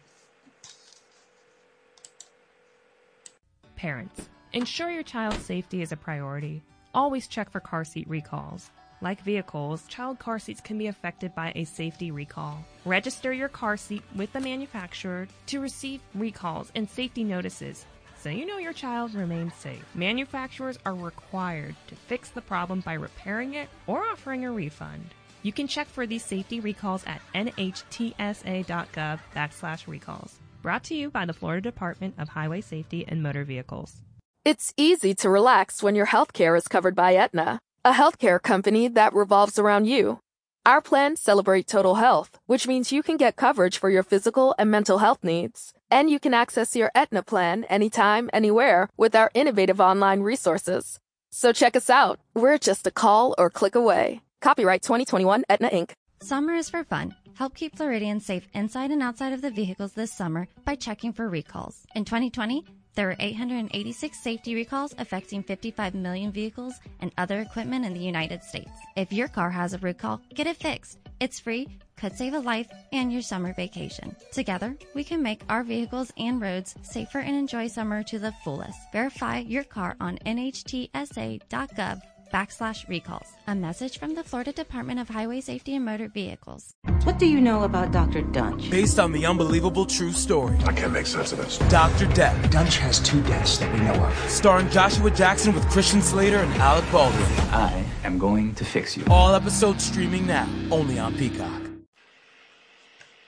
Parents, ensure your child's safety is a priority. Always check for car seat recalls. Like vehicles, child car seats can be affected by a safety recall. Register your car seat with the manufacturer to receive recalls and safety notices so you know your child remains safe. Manufacturers are required to fix the problem by repairing it or offering a refund. You can check for these safety recalls at nhtsa.gov backslash recalls. Brought to you by the Florida Department of Highway Safety and Motor Vehicles. It's easy to relax when your healthcare is covered by Aetna, a healthcare company that revolves around you. Our plans celebrate total health, which means you can get coverage for your physical and mental health needs. And you can access your Aetna plan anytime, anywhere with our innovative online resources. So check us out. We're just a call or click away. Copyright 2021 Aetna Inc. Summer is for fun. Help keep Floridians safe inside and outside of the vehicles this summer by checking for recalls. In 2020, there were 886 safety recalls affecting 55 million vehicles and other equipment in the United States. If your car has a recall, get it fixed. It's free, could save a life, and your summer vacation. Together, we can make our vehicles and roads safer and enjoy summer to the fullest. Verify your car on nhtsa.gov backslash recalls. A message from the Florida Department of Highway Safety and Motor Vehicles. What do you know about Dr. Duntsch? Based on the unbelievable true story. I can't make sense of this. Dr. Death. Duntsch has two deaths that we know of. Starring Joshua Jackson with Christian Slater and Alec Baldwin. I am going to fix you. All episodes streaming now, only on Peacock.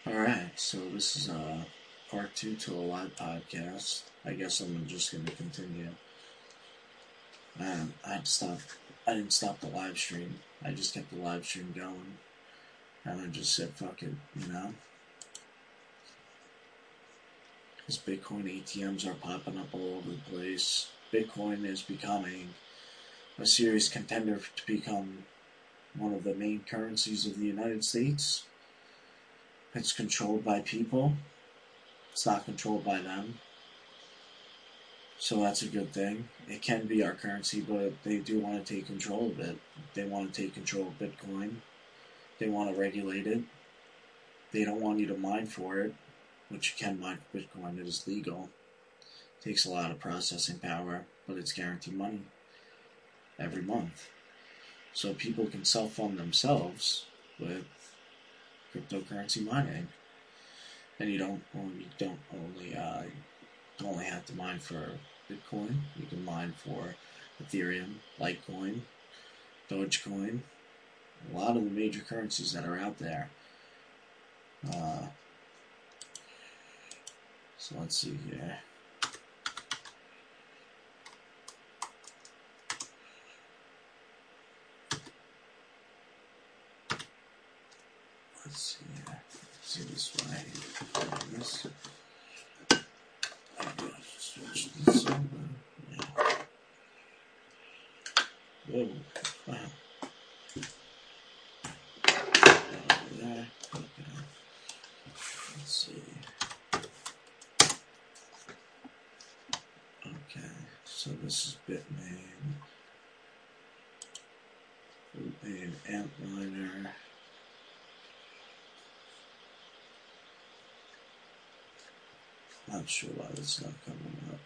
Alright, so this is uh, part two to a live podcast. I guess I'm just going to continue. Um, I had to stop I didn't stop the live stream. I just kept the live stream going. And I just said, fuck it, you know? Because Bitcoin ATMs are popping up all over the place. Bitcoin is becoming a serious contender to become one of the main currencies of the United States. It's controlled by people. It's not controlled by them. So that's a good thing. It can be our currency, but they do want to take control of it. They want to take control of Bitcoin. They want to regulate it. They don't want you to mine for it, which you can mine for Bitcoin. It is legal. It takes a lot of processing power, but it's guaranteed money every month. So people can self fund themselves with cryptocurrency mining. And you don't only don't only uh, don't only have to mine for Bitcoin. You can mine for Ethereum, Litecoin, Dogecoin, a lot of the major currencies that are out there. Uh, so let's see here. Let's see here. Let's see this way. This. Switch this over. Not sure why that's not coming up.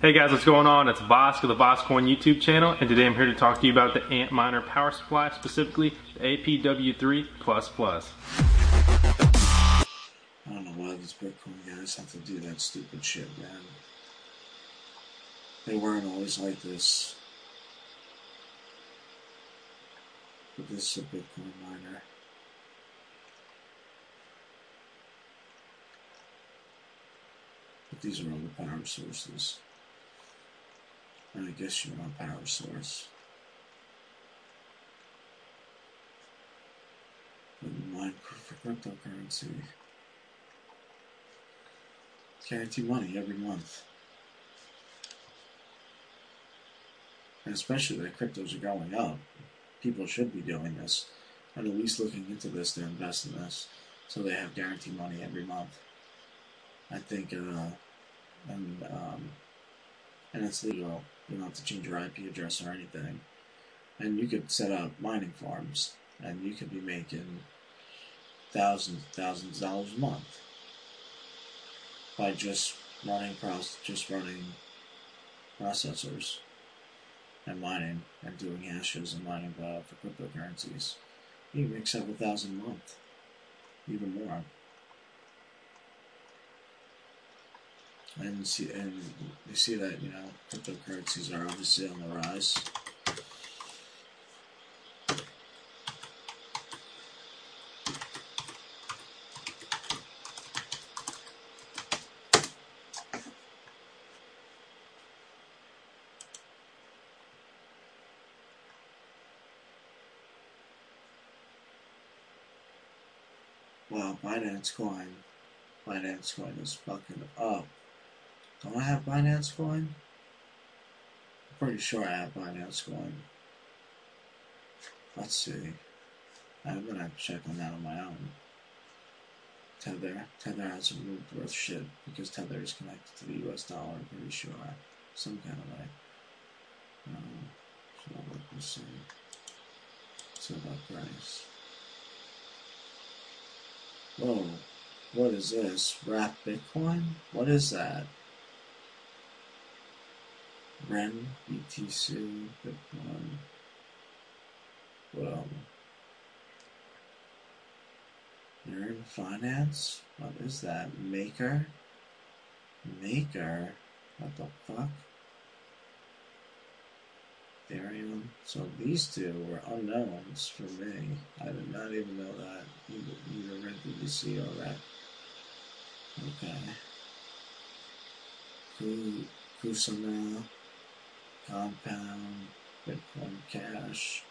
Hey guys, what's going on? It's Vosk of the VoskCoin YouTube channel, and today I'm here to talk to you about the Antminer power supply, specifically the APW3++. Bitcoin guys have to do that stupid shit, man. They weren't always like this. But this is a Bitcoin miner. But these are all the power sources. And I guess you want power source. But mine for cryptocurrency. Guarantee money every month. And especially that cryptos are going up. People should be doing this. And at least looking into this to invest in this. So they have guaranteed money every month. I think, uh, and, um, and it's legal. You don't have to change your IP address or anything. And you could set up mining farms, and you could be making thousands, thousands of dollars a month by just running just running processors and mining and doing hashes and mining uh, for cryptocurrencies. You can make several thousand a month, even more. And see, and you see that you know cryptocurrencies are obviously on the rise. Wow, Binance Coin. Binance Coin is fucking up. Don't I have Binance Coin? I'm pretty sure I have Binance Coin. Let's see. I'm gonna have to check on that on my own. Tether. Tether hasn't moved worth shit because Tether is connected to the US dollar, I'm pretty sure. Some kind of way. Um, so let me see. So about price. Whoa. What is this? Wrap Bitcoin? What is that? REN, BTC, Bitcoin. Well, you're in finance? What is that? Maker? Maker? What the fuck? Ethereum. So these two were unknowns for me. I did not even know that. Either, either Red BTC or Red. Okay. Kusama, Compound, Bitcoin Cash.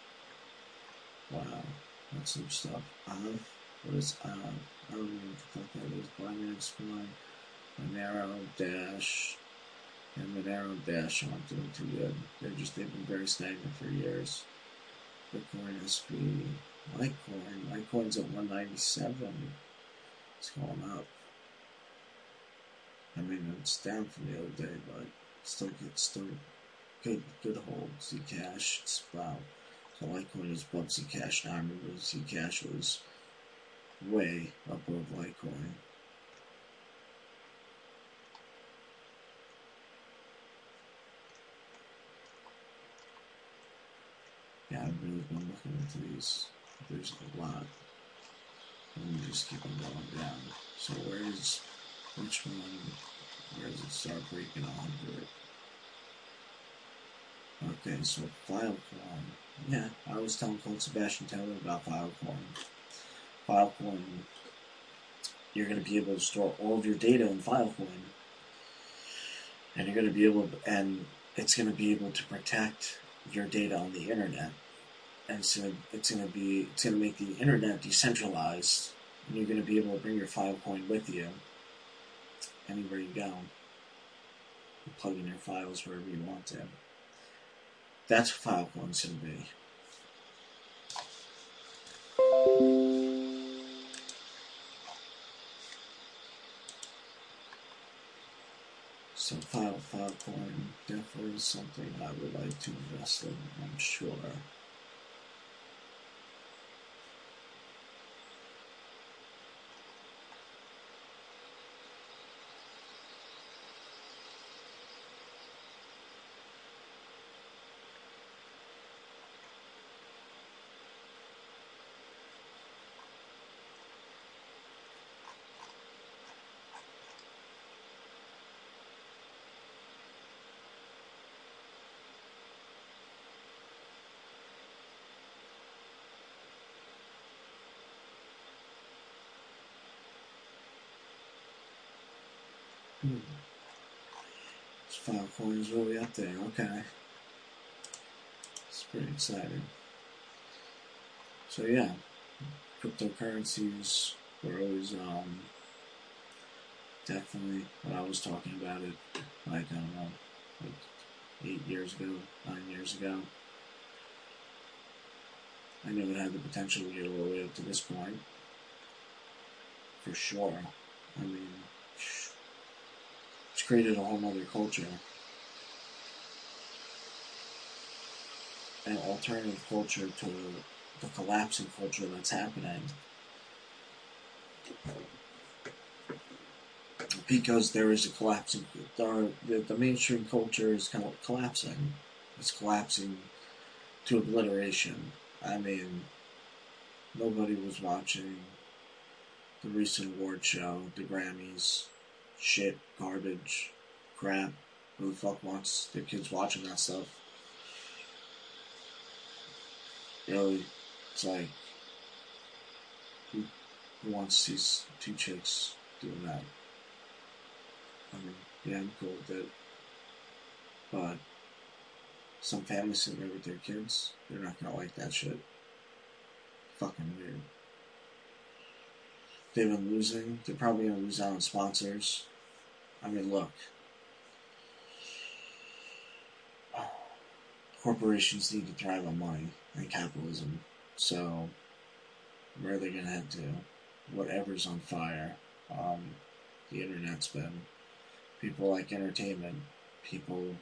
Wow, that's some stuff. Av, what is? I don't the fuck that is. Binance Coin, Monero, Dash, and Monero and Dash aren't doing too good. They're just, they've been very stagnant for years. Bitcoin SV, Litecoin, Litecoin's at 197. It's going up. I mean, it's down from the other day, but still good, still good, good hold. Zcash, it's wow. So Litecoin is above Zcash now. I remember Zcash was way above Litecoin. Yeah, I've really been looking these. There's a lot. Let me just keep them going down. So where is which one? Where does it start breaking a hundred? Okay, so Filecoin. Yeah, I was telling Colt Sebastian Taylor about Filecoin. Filecoin, you're going to be able to store all of your data in Filecoin, and you're going to be able, to, and it's going to be able to protect your data on the internet, and it's going to be, it's to make the internet decentralized, and you're to be able to bring your Filecoin with you anywhere you go. You plug in your files wherever you want to. That's what Filecoin's to be. So file Filecoin definitely is something I would like to invest in, I'm sure. Hmm. This Filecoin is really up there. Okay. It's pretty exciting. So yeah, cryptocurrencies were always um, definitely when I was talking about it, like I don't know, like eight years ago, nine years ago. I knew it had the potential to get all the way up to this point. For sure. I mean, it's created a whole other culture. An alternative culture to the collapsing culture that's happening. Because there is a collapsing, the, the mainstream culture is kind of collapsing. It's collapsing to obliteration. I mean, nobody was watching the recent award show, the Grammys, shit, garbage, crap. Who the fuck wants their kids watching that stuff? Really, it's like, who, who wants these two chicks doing that? I mean, yeah, I'm cool with it. But some families sitting there with their kids, they're not gonna like that shit. Fucking weird. They've been losing. They're probably gonna lose out on sponsors. I mean, look. Corporations need to thrive on money and capitalism. So, where are they gonna head to? Whatever's on fire. Um, the internet's been. People like entertainment. People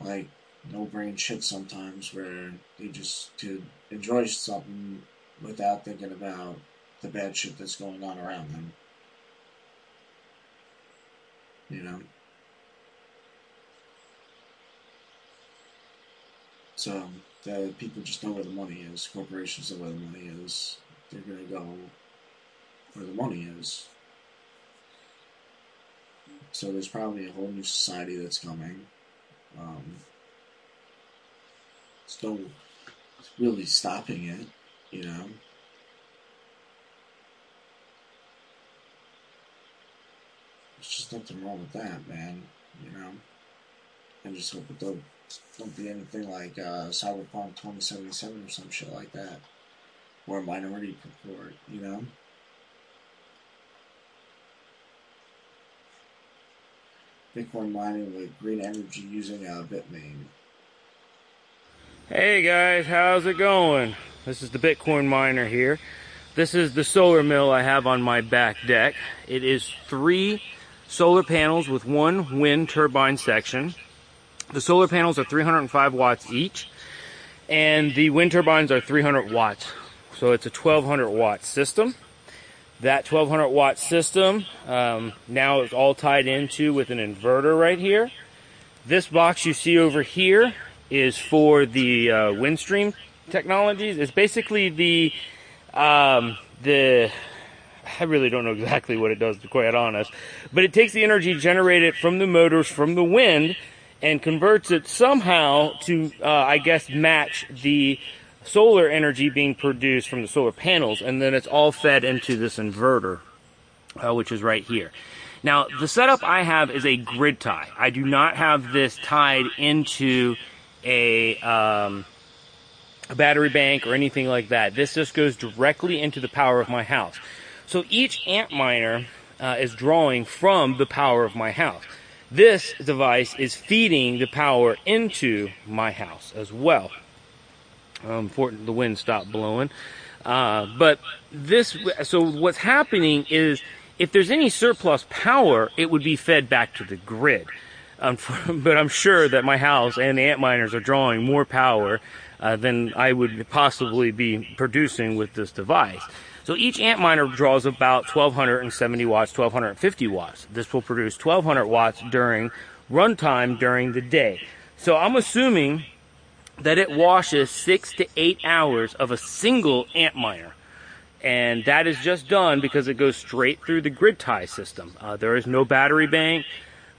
like no brain shit sometimes where they just could enjoy something without thinking about the bad shit that's going on around them. You know? So, the people just know where the money is. Corporations know where the money is. They're gonna go where the money is. So there's probably a whole new society that's coming. Um, no really stopping it, you know. There's just nothing wrong with that, man. You know. I just hope it don't don't be anything like uh, Cyberpunk 2077 or some shit like that, or Minority Report, you know. Bitcoin mining with green energy using uh, Bitmain. Hey guys, how's it going? This is the Bitcoin miner here. This is the solar mill I have on my back deck. It is three solar panels with one wind turbine section. The solar panels are 305 watts each, and the wind turbines are 300 watts. So it's a 1200 watt system. That 1200 watt system um, now is all tied into with an inverter right here. This box you see over here is for the uh, Windstream technologies. It's basically the um, the I really don't know exactly what it does to be quite honest, but it takes the energy generated from the motors from the wind and converts it somehow to uh, I guess match the solar energy being produced from the solar panels, and then it's all fed into this inverter, uh, which is right here. Now, the setup I have is a grid tie. I do not have this tied into a, um, a battery bank or anything like that. This just goes directly into the power of my house. So each Antminer uh, is drawing from the power of my house. This device is feeding the power into my house as well. Um, the wind stopped blowing. Uh, but this, so what's happening is if there's any surplus power, it would be fed back to the grid. Um, for, but I'm sure that my house and the Antminers are drawing more power uh, than I would possibly be producing with this device. So each Antminer draws about 1270 watts, 1250 watts. This will produce 1200 watts during runtime during the day. So I'm assuming that it washes six to eight hours of a single Antminer. And that is just done because it goes straight through the grid tie system. Uh, there is no battery bank.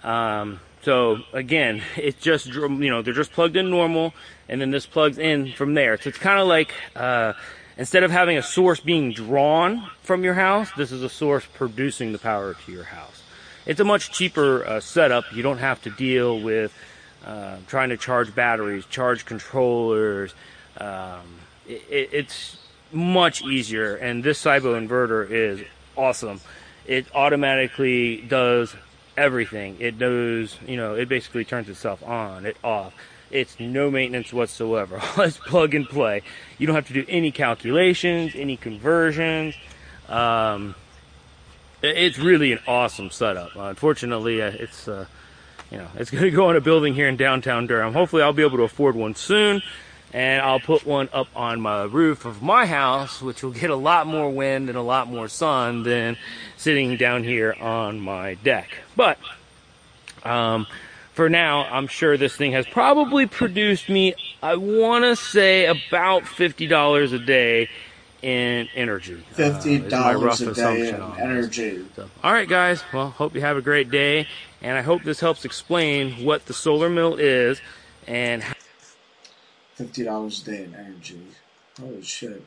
Um, so again, it's just, you know, they're just plugged in normal and then this plugs in from there. So it's kind of like, uh, instead of having a source being drawn from your house, this is a source producing the power to your house. it's a much cheaper uh, setup. You don't have to deal with uh, trying to charge batteries, charge controllers. Um, it, it's much easier, and this Cybo inverter is awesome. It automatically does everything. It knows, you know, it basically turns itself on, it off. It's no maintenance whatsoever. it's plug and play. You don't have to do any calculations, any conversions. Um, it's really an awesome setup. Uh, unfortunately, uh, it's uh, you know it's going to go in a building here in downtown Durham. Hopefully, I'll be able to afford one soon, and I'll put one up on my roof of my house, which will get a lot more wind and a lot more sun than sitting down here on my deck. But um, for now, I'm sure this thing has probably produced me, I want to say, about $50 a day in energy. Uh, Fifty dollars uh, a day in energy. So, all right, guys. Well, hope you have a great day, and I hope this helps explain what the solar mill is and. how- Fifty dollars a day in energy. Holy shit.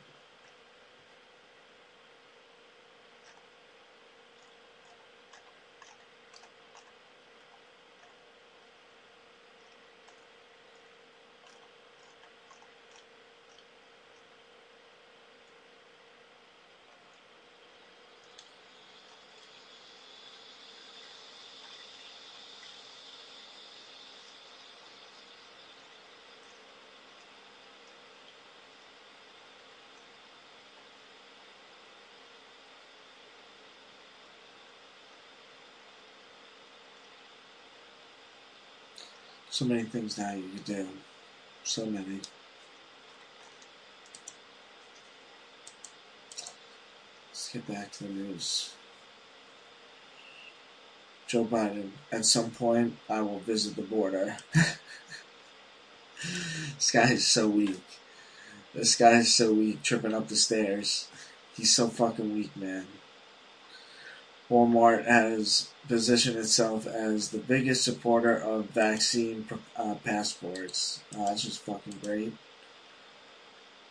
So many things now you can do. So many. Let's get back to the news. Joe Biden, at some point, I will visit the border. this guy is so weak. This guy is so weak, tripping up the stairs. He's so fucking weak, man. Walmart has positioned itself as the biggest supporter of vaccine uh, passports. Uh, that's just fucking great.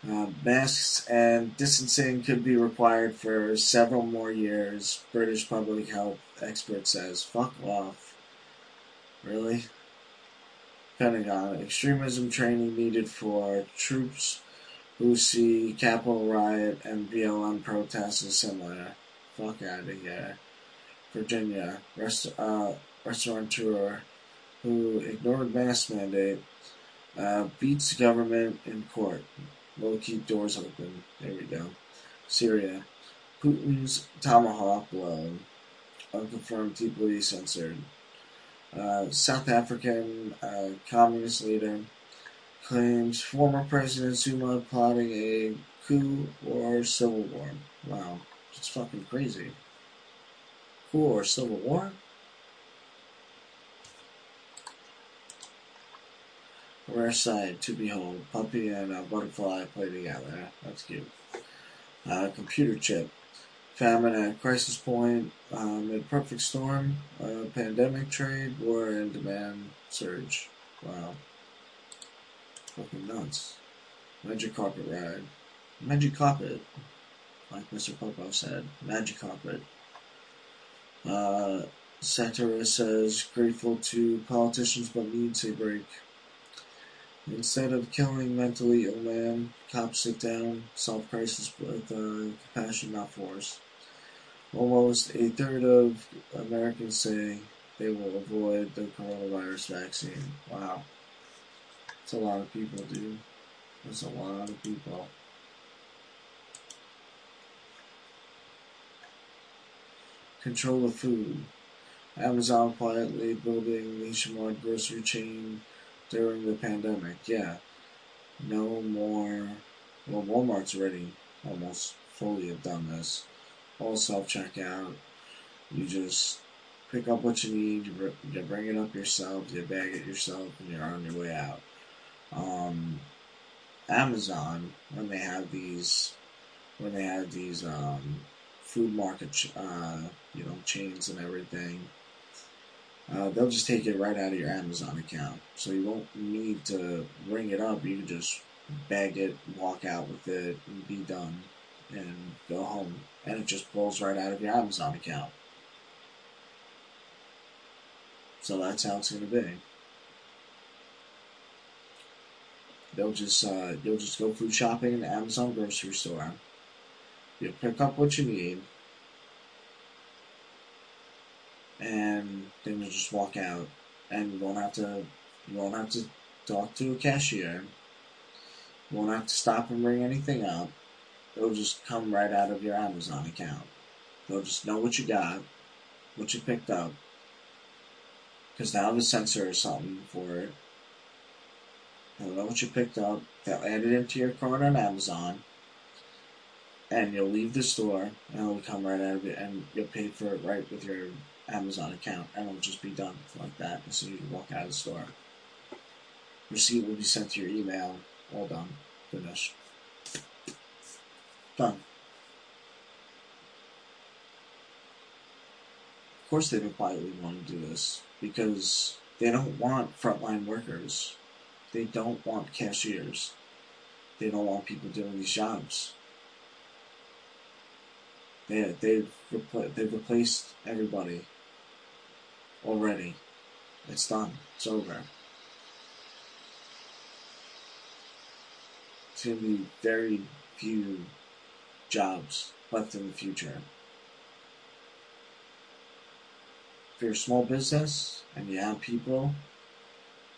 Uh, masks and distancing could be required for several more years. British public health expert says, "Fuck off." Really? Pentagon extremism training needed for troops who see Capitol riot and BLM protests as similar. Fuck out of here. Virginia rest, uh, restaurateur who ignored mask mandate uh, beats government in court. Will keep doors open. There we go. Syria. Putin's tomahawk blow. Unconfirmed, deeply censored. Uh, South African uh, communist leader claims former President Zuma plotting a coup or civil war. Wow, it's fucking crazy or Civil War. Rare sight to behold. Puppy and a butterfly play together. That's cute. Uh, computer chip. Famine at crisis point. Um, a perfect storm. Uh, pandemic trade. War and demand surge. Wow. Fucking nuts. Magic carpet ride. Magic carpet. Like Mr. Popo said. Magic carpet. Uh, says, grateful to politicians but needs a break. Instead of killing mentally ill man, cops sit down, solve crisis with uh, compassion, not force. Almost a third of Americans say they will avoid the coronavirus vaccine. Wow. That's a lot of people, dude. That's a lot of people. Control of food. Amazon quietly building nationwide grocery chain during the pandemic. Yeah. No more. Well, Walmart's already almost fully have done this. All self checkout. You just pick up what you need, you bring it up yourself, you bag it yourself, and you're on your way out. Um, Amazon, when they have these, when they have these um, food market, uh, you know, chains and everything, uh, they'll just take it right out of your Amazon account. So you won't need to ring it up. You can just bag it, walk out with it, and be done, and go home. And it just pulls right out of your Amazon account. So that's how it's going to be. They'll just uh, you'll just go food shopping in the Amazon grocery store. You'll pick up what you need, and then you'll just walk out, and you won't have to you won't have to talk to a cashier. You won't have to stop and bring anything up. It'll just come right out of your Amazon account. They'll just know what you got, what you picked up, because now the sensor is something for it. They'll know what you picked up. They'll add it into your cart on Amazon, and you'll leave the store, and it'll come right out of it, and you'll pay for it right with your Amazon account, and it'll just be done like that as soon as you walk out of the store. Receipt will be sent to your email. All done. Finished. Done. Of course, they would quietly want to do this because they don't want frontline workers. They don't want cashiers. They don't want people doing these jobs. They they've repl- they've replaced everybody already. It's done. It's over. It's gonna be very few jobs left in the future. If you're a small business and you have people,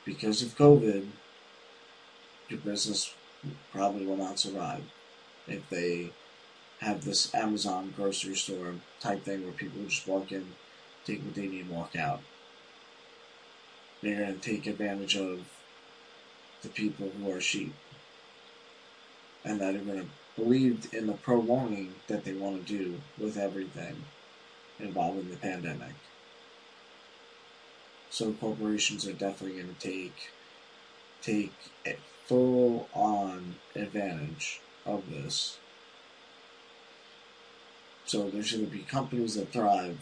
because of COVID, your business probably will not survive if they have this Amazon grocery store type thing where people just walk in, take what they need, and walk out. They're going to take advantage of the people who are sheep and that are going to believe in the prolonging that they want to do with everything involving the pandemic. So corporations are definitely going to take take full on advantage of this. So there's going to be companies that thrive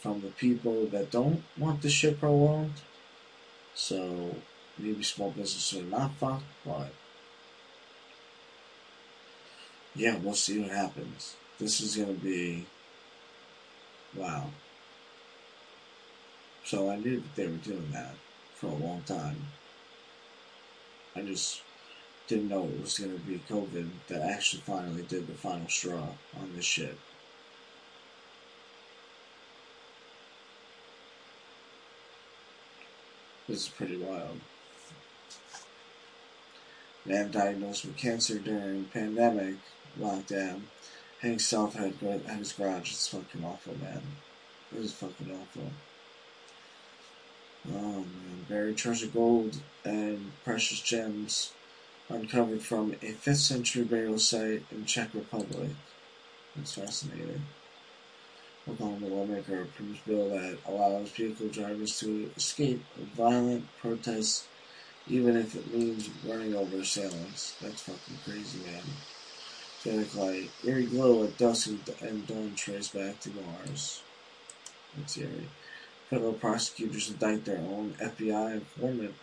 from the people that don't want the shit prolonged. So maybe small businesses are not fucked, but yeah, we'll see what happens. This is to be wow. So I knew that they were doing that for a long time. I just didn't know it was to be COVID that actually finally did the final straw on this shit. This is pretty wild. Man diagnosed with cancer during pandemic lockdown. Hank Self had at his garage. It's fucking awful, man. It is fucking awful. Oh man, buried treasure gold and precious gems uncovered from a 5th century burial site in Czech Republic. That's fascinating. Oklahoma lawmaker approves bill that allows vehicle drivers to escape violent protests even if it means running over assailants. That's fucking crazy, man. Static light. Eerie glow at dusk and dawn trace back to Mars. That's eerie. Federal prosecutors indict their own FBI informant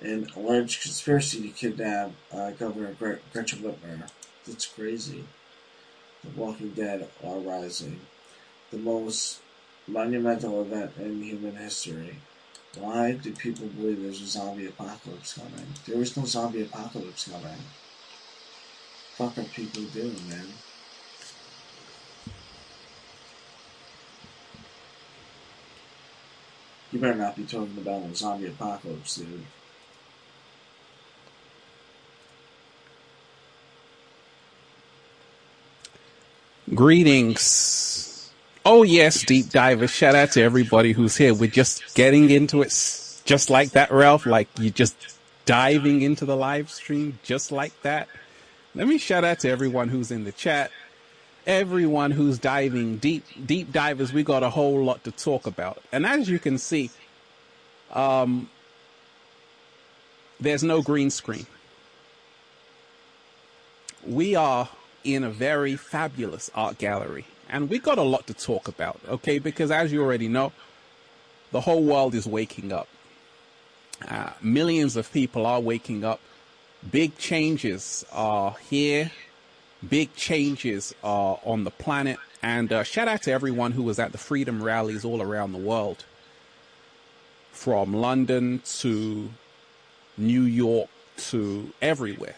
in alleged conspiracy to kidnap uh, Governor Gre- Gretchen Whitmer. That's crazy. The Walking Dead are rising. The most monumental event in human history. Why do people believe there's a zombie apocalypse coming? There is no zombie apocalypse coming. Fuck are people doing, man? You better not be talking about a zombie apocalypse, dude. Greetings. Oh yes, deep diver. Shout out to everybody who's here. We're just getting into it just like that, Ralph. Like you're just diving into the live stream just like that. Let me shout out to everyone who's in the chat. Everyone who's diving deep, deep divers. We got a whole lot to talk about. And as you can see, um, there's no green screen. We are in a very fabulous art gallery. And we got a lot to talk about, okay? Because as you already know, the whole world is waking up. Uh, millions of people are waking up. Big changes are here. Big changes are on the planet. And uh, shout out to everyone who was at the freedom rallies all around the world. from London to New York to everywhere.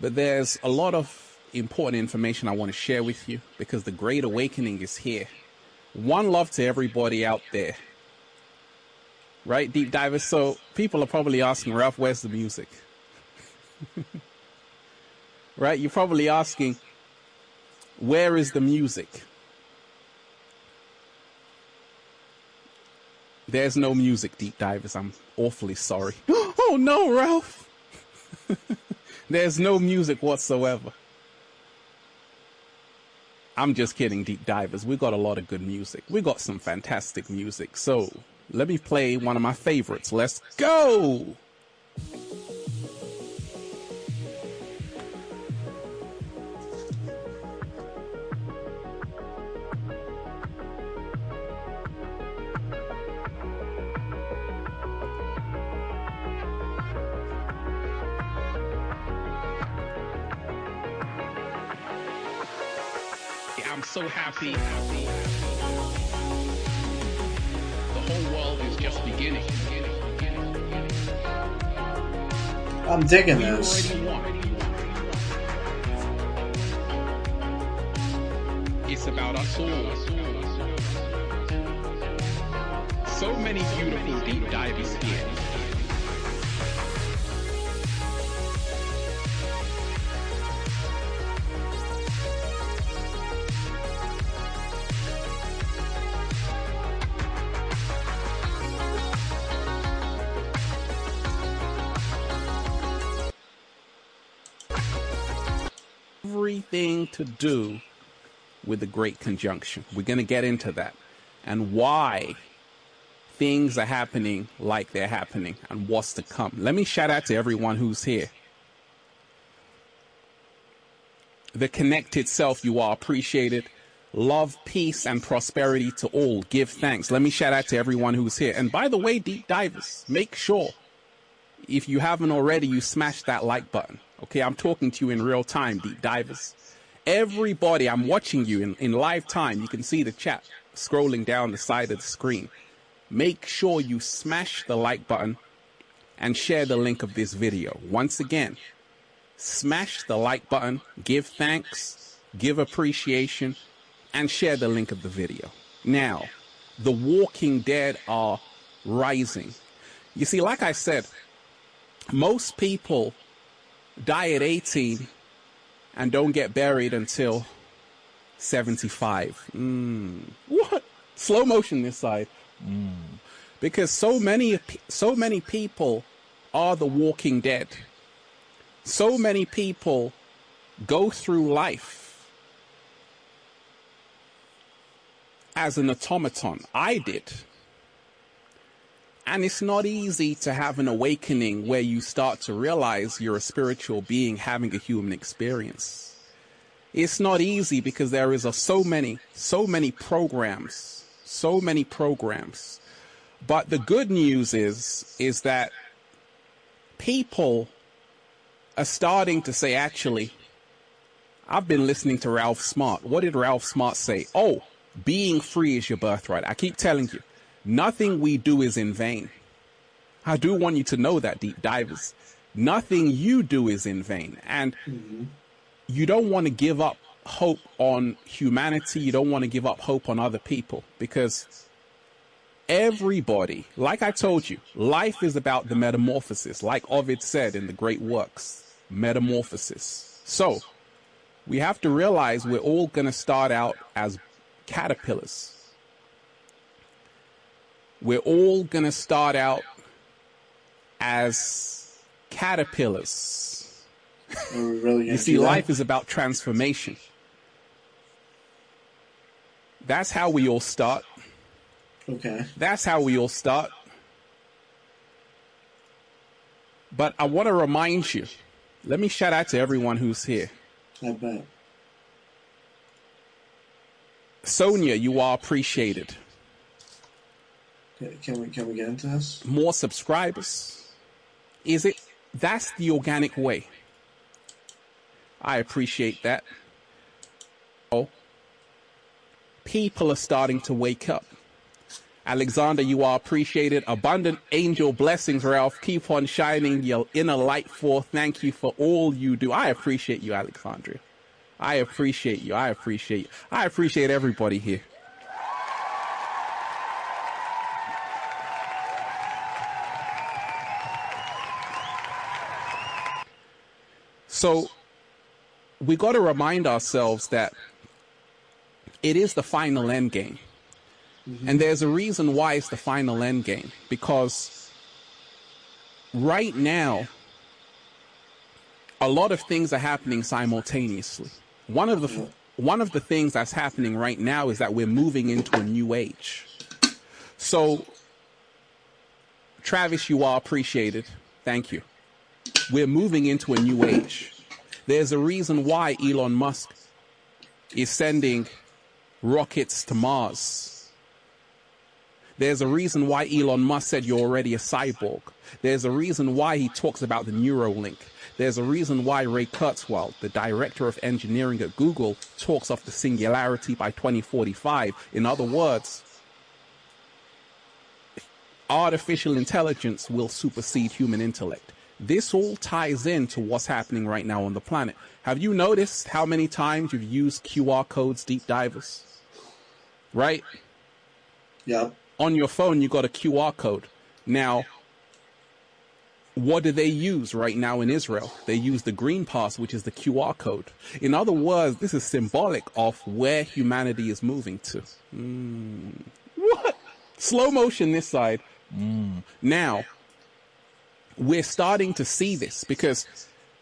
But there's a lot of important information I want to share with you because the Great Awakening is here. One love to everybody out there. Right, deep divers? So people are probably asking, Ralph, where's the music? right? You're probably asking, where is the music? There's no music, deep divers. I'm awfully sorry. oh no, Ralph! There's no music whatsoever. I'm just kidding, deep divers. We got a lot of good music. We got some fantastic music. So let me play one of my favorites. Let's go! So happy. The whole world is just beginning. I'm digging We this. It's about us all. So many beautiful deep divers here. Everything to do with the Great Conjunction. We're going to get into that and why things are happening like they're happening and what's to come. Let me shout out to everyone who's here. The connected self, you are appreciated. Love, peace, and prosperity to all. Give thanks. Let me shout out to everyone who's here. And by the way, deep divers, make sure if you haven't already, you smash that like button. Okay, I'm talking to you in real time, deep divers. Everybody, I'm watching you in, in live time. You can see the chat scrolling down the side of the screen. Make sure you smash the like button and share the link of this video. Once again, smash the like button, give thanks, give appreciation, and share the link of the video. Now, the walking dead are rising. You see, like I said, most people die at 18 and don't get buried until 75. Mm. What? Slow motion this side. Mm. Because so many so many people are the walking dead. So many people go through life as an automaton. I did. And it's not easy to have an awakening where you start to realize you're a spiritual being having a human experience. It's not easy because there is a, so many, so many programs, so many programs. But the good news is, is that people are starting to say, actually, I've been listening to Ralph Smart. What did Ralph Smart say? Oh, being free is your birthright. I keep telling you, nothing we do is in vain. I do want you to know that, deep divers. Nothing you do is in vain. And mm-hmm. you don't want to give up hope on humanity. You don't want to give up hope on other people because everybody, like I told you, life is about the metamorphosis, like Ovid said in the great works, metamorphosis. So we have to realize we're all going to start out as caterpillars. We're all going to start out as caterpillars. Really You see, life is about transformation. That's how we all start. Okay. That's how we all start. But I want to remind you let me shout out to everyone who's here. I bet. Sonia, you are appreciated. Can- we can we get into this? More subscribers. Is it? That's the organic way. I appreciate that. Oh, people are starting to wake up. Alexander, you are appreciated. Abundant angel blessings, Ralph. Keep on shining your inner light forth. Thank you for all you do. I appreciate you, Alexandria. I appreciate you. I appreciate you. I appreciate everybody here. So we got to remind ourselves that it is the final end game. Mm-hmm. And there's a reason why it's the final end game because right now a lot of things are happening simultaneously. One of the one of the things that's happening right now is that we're moving into a new age. So Travis, you are appreciated. Thank you. We're moving into a new age. There's a reason why Elon Musk is sending rockets to Mars. There's a reason why Elon Musk said you're already a cyborg. There's a reason why he talks about the Neuralink. There's a reason why Ray Kurzweil, the director of engineering at Google, talks of the singularity by 2045. In other words, artificial intelligence will supersede human intellect. This all ties into what's happening right now on the planet. Have you noticed how many times you've used QR codes, deep divers? Right? Yeah. On your phone, you got a QR code. Now, what do they use right now in Israel? They use the green pass, which is the QR code. In other words, this is symbolic of where humanity is moving to. Mm. What? Slow motion this side. Mm. Now, we're starting to see this because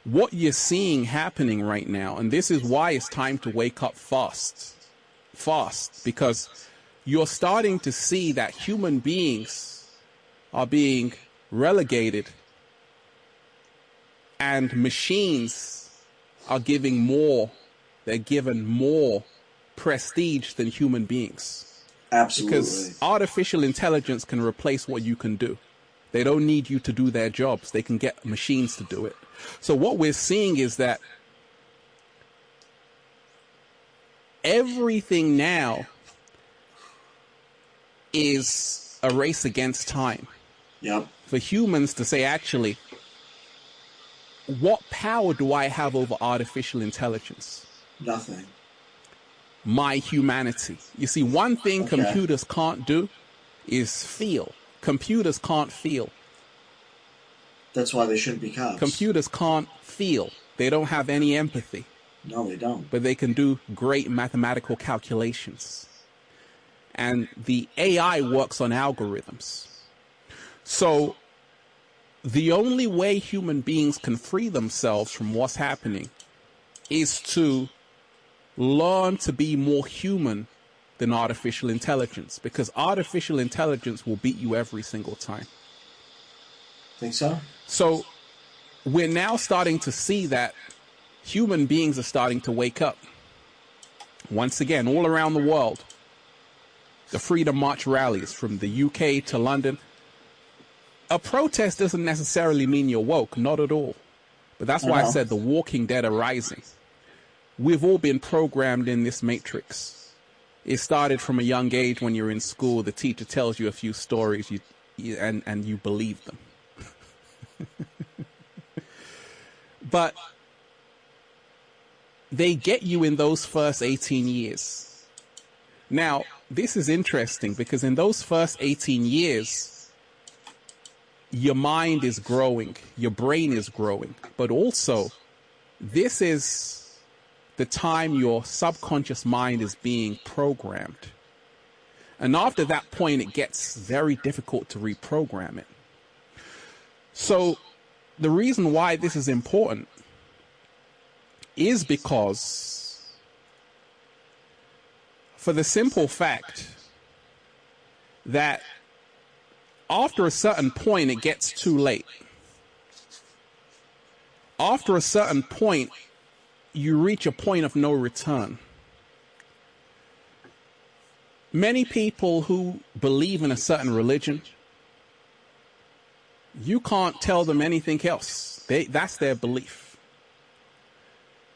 what you're seeing happening right now, and this is why it's time to wake up fast. Fast. Because you're starting to see that human beings are being relegated and machines are giving more, they're given more prestige than human beings. Absolutely. Because artificial intelligence can replace what you can do. They don't need you to do their jobs. They can get machines to do it. So what we're seeing is that everything now is a race against time. Yep. For humans to say, actually, what power do I have over artificial intelligence? Nothing. My humanity. You see, one thing Okay. computers can't do is feel. Computers can't feel. That's why they shouldn't be cops. Computers can't feel. They don't have any empathy. no, they don't. but they can do great mathematical calculations. And the AI works on algorithms. So the only way human beings can free themselves from what's happening is to learn to be more human than artificial intelligence because artificial intelligence will beat you every single time. Think so? So we're now starting to see that human beings are starting to wake up. Once again, all around the world, the Freedom March rallies from the UK to London. A protest doesn't necessarily mean you're woke, not at all. But that's why I Uh-huh. said the walking dead are rising. We've all been programmed in this matrix. It started from a young age when you're in school. The teacher tells you a few stories you, you, and, and you believe them. but they get you in those first 18 years. Now, this is interesting because in those first 18 years, your mind is growing, your brain is growing, but also this is the time your subconscious mind is being programmed. And after that point, it gets very difficult to reprogram it. So, the reason why this is important is because, for the simple fact that after a certain point, it gets too late. After a certain point, you reach a point of no return. Many people who believe in a certain religion, you can't tell them anything else. They, that's their belief.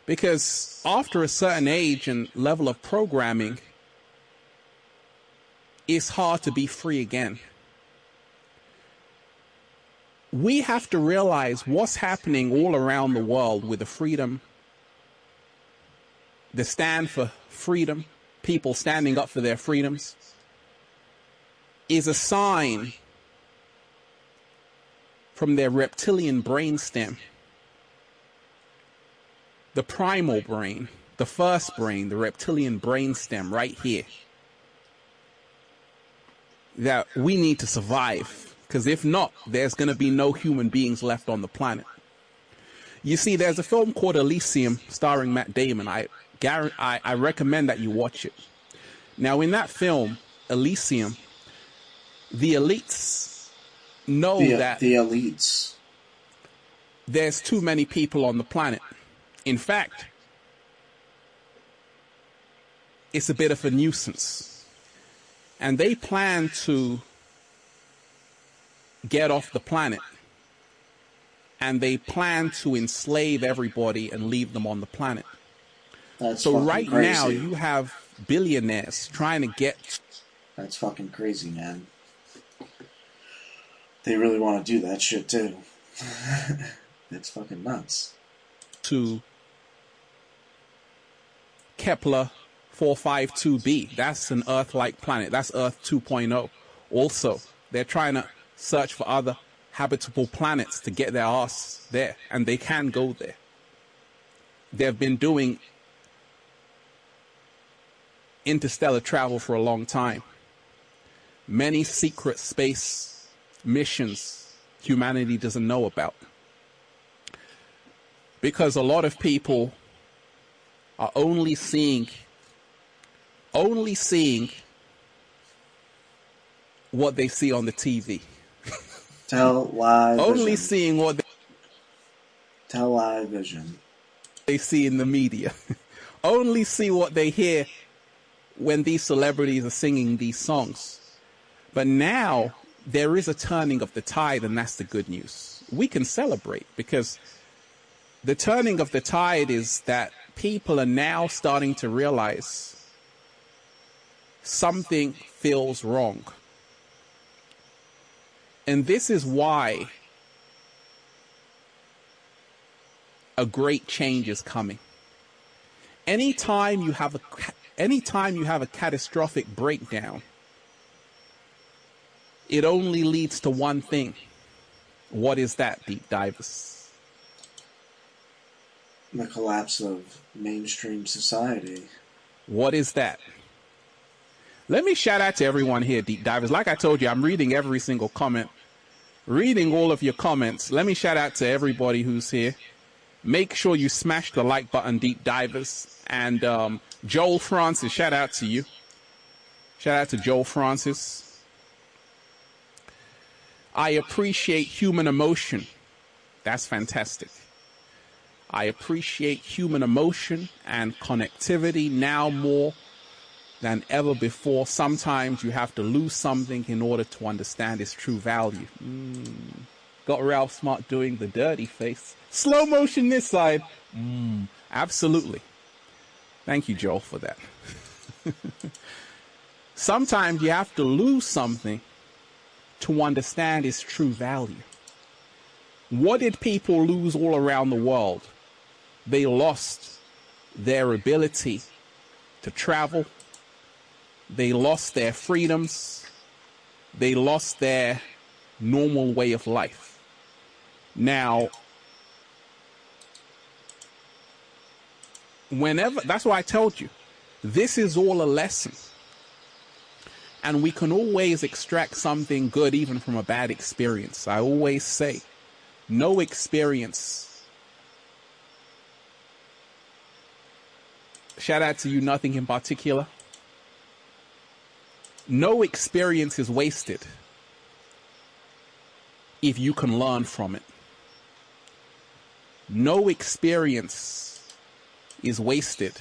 Because after a certain age and level of programming, it's hard to be free again. We have to realize what's happening all around the world with the freedom, the stand for freedom, people standing up for their freedoms, is a sign from their reptilian brainstem, the primal brain, the first brain, the reptilian brainstem right here, that we need to survive. Because if not, there's going to be no human beings left on the planet. You see, there's a film called Elysium starring Matt Damon. I, guarantee, I, I recommend that you watch it. Now, in that film, Elysium, the elites know The, that the elites. there's too many people on the planet. In fact, it's a bit of a nuisance. And they plan to get off the planet. And they plan to enslave everybody and leave them on the planet. That's so right crazy. now you have billionaires trying to get That's fucking crazy, man. They really want to do that shit too. it's fucking nuts. to Kepler 452b. That's an Earth-like planet. That's Earth 2.0. Also, they're trying to search for other habitable planets to get their ass there, and they can go there. They've been doing interstellar travel for a long time. Many secret space missions humanity doesn't know about. Because a lot of people are only seeing only seeing what they see on the TV. Tell live. only vision. seeing what they, Tell live vision. they see in the media. only see what they hear when these celebrities are singing these songs. But now there is a turning of the tide, and that's the good news. We can celebrate because the turning of the tide is that people are now starting to realize something feels wrong. And this is why a great change is coming. Anytime you have a anytime you have a catastrophic breakdown, it only leads to one thing. What is that, deep divers? The collapse of mainstream society. What is that? Let me shout out to everyone here, deep divers. Like I told you, I'm reading every single comment, reading all of your comments. Let me shout out to everybody who's here. Make sure you smash the like button, deep divers. And um, Joel Francis, shout out to you. Shout out to Joel Francis. I appreciate human emotion. That's fantastic. I appreciate human emotion and connectivity now more than ever before. Sometimes you have to lose something in order to understand its true value. Mm. Got Ralph Smart doing the dirty face. Slow motion this side. Mm. Absolutely. Thank you, Joel, for that. Sometimes you have to lose something to understand its true value. What did people lose all around the world? They lost their ability to travel. They lost their freedoms. They lost their normal way of life. Now, whenever, that's why I told you, this is all a lesson. And we can always extract something good even from a bad experience. I always say, no experience. Shout out to you, nothing in particular. No experience is wasted if you can learn from it. No experience is wasted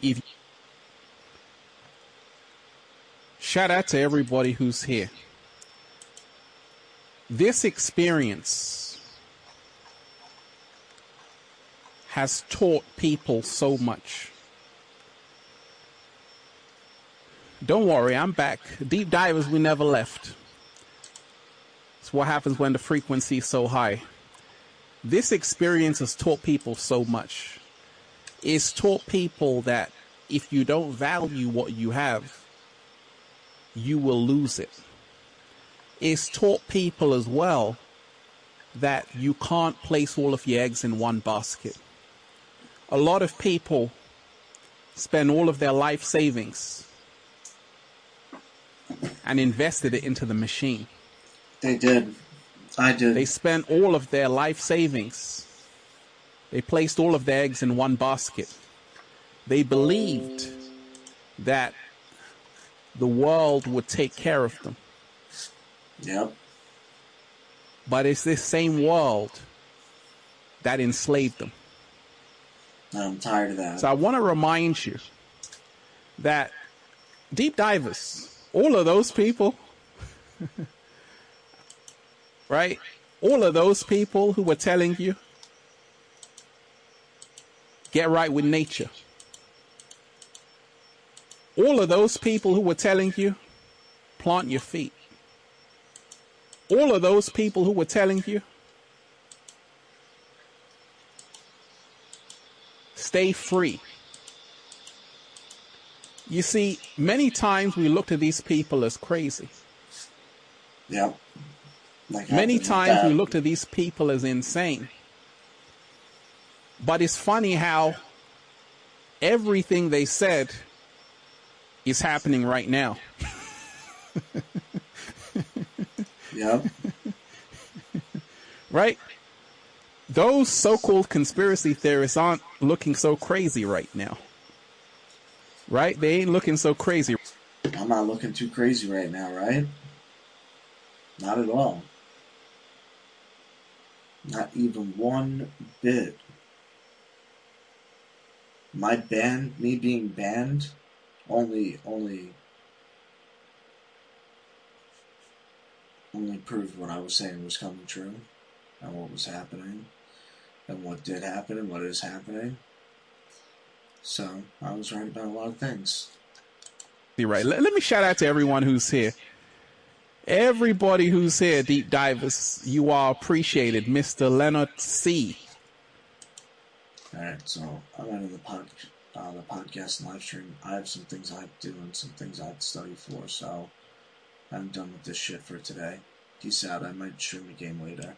if Shout out to everybody who's here. This experience has taught people so much. Don't worry, I'm back. Deep divers, we never left. It's what happens when the frequency is so high. This experience has taught people so much. It's taught people that if you don't value what you have, you will lose it. It's taught people as well that you can't place all of your eggs in one basket. A lot of people spend all of their life savings and invested it into the machine. They did. I did. They spent all of their life savings. They placed all of their eggs in one basket. They believed that the world would take care of them. Yep. But it's this same world that enslaved them. I'm tired of that. So I want to remind you that deep divers, all of those people, right? All of those people who were telling you, get right with nature. All of those people who were telling you, plant your feet. All of those people who were telling you, stay free. You see, many times we look at these people as crazy. Yep. Like Many times we look at these people as insane. But it's funny how everything they said is happening right now. Yep. right? Those so called conspiracy theorists aren't looking so crazy right now. Right? They ain't looking so crazy. I'm not looking too crazy right now, right? Not at all. Not even one bit. My ban, me being banned, only, only, only proved what I was saying was coming true, and what was happening, and what did happen, and what is happening. So I was right about a lot of things. You're right. Let, let me shout out to everyone who's here. Everybody who's here, deep divers, you are appreciated. Mr. Leonard C. Alright, so I'm out of the pod, uh, the podcast and live stream. I have some things I have to do and some things I have to study for, so I'm done with this shit for today. Peace out. I might stream a game later.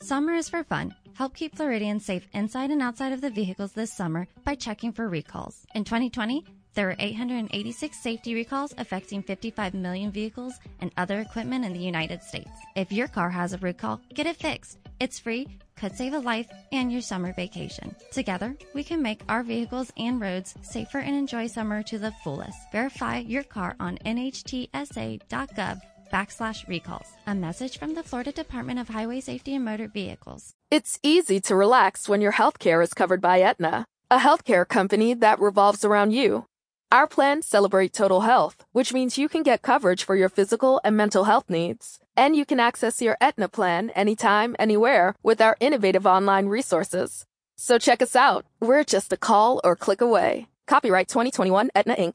Summer is for fun. Help keep Floridians safe inside and outside of the vehicles this summer by checking for recalls. In 2020, there were 886 safety recalls affecting 55 million vehicles and other equipment in the United States. If your car has a recall, get it fixed. It's free, could save a life, and your summer vacation. Together, we can make our vehicles and roads safer and enjoy summer to the fullest. Verify your car on nhtsa.gov backslash recalls. A message from the Florida Department of Highway Safety and Motor Vehicles. It's easy to relax when your healthcare is covered by Aetna, a healthcare company that revolves around you. Our plans celebrate total health, which means you can get coverage for your physical and mental health needs. And you can access your Aetna plan anytime, anywhere with our innovative online resources. So check us out. We're just a call or click away. Copyright 2021 Aetna Inc.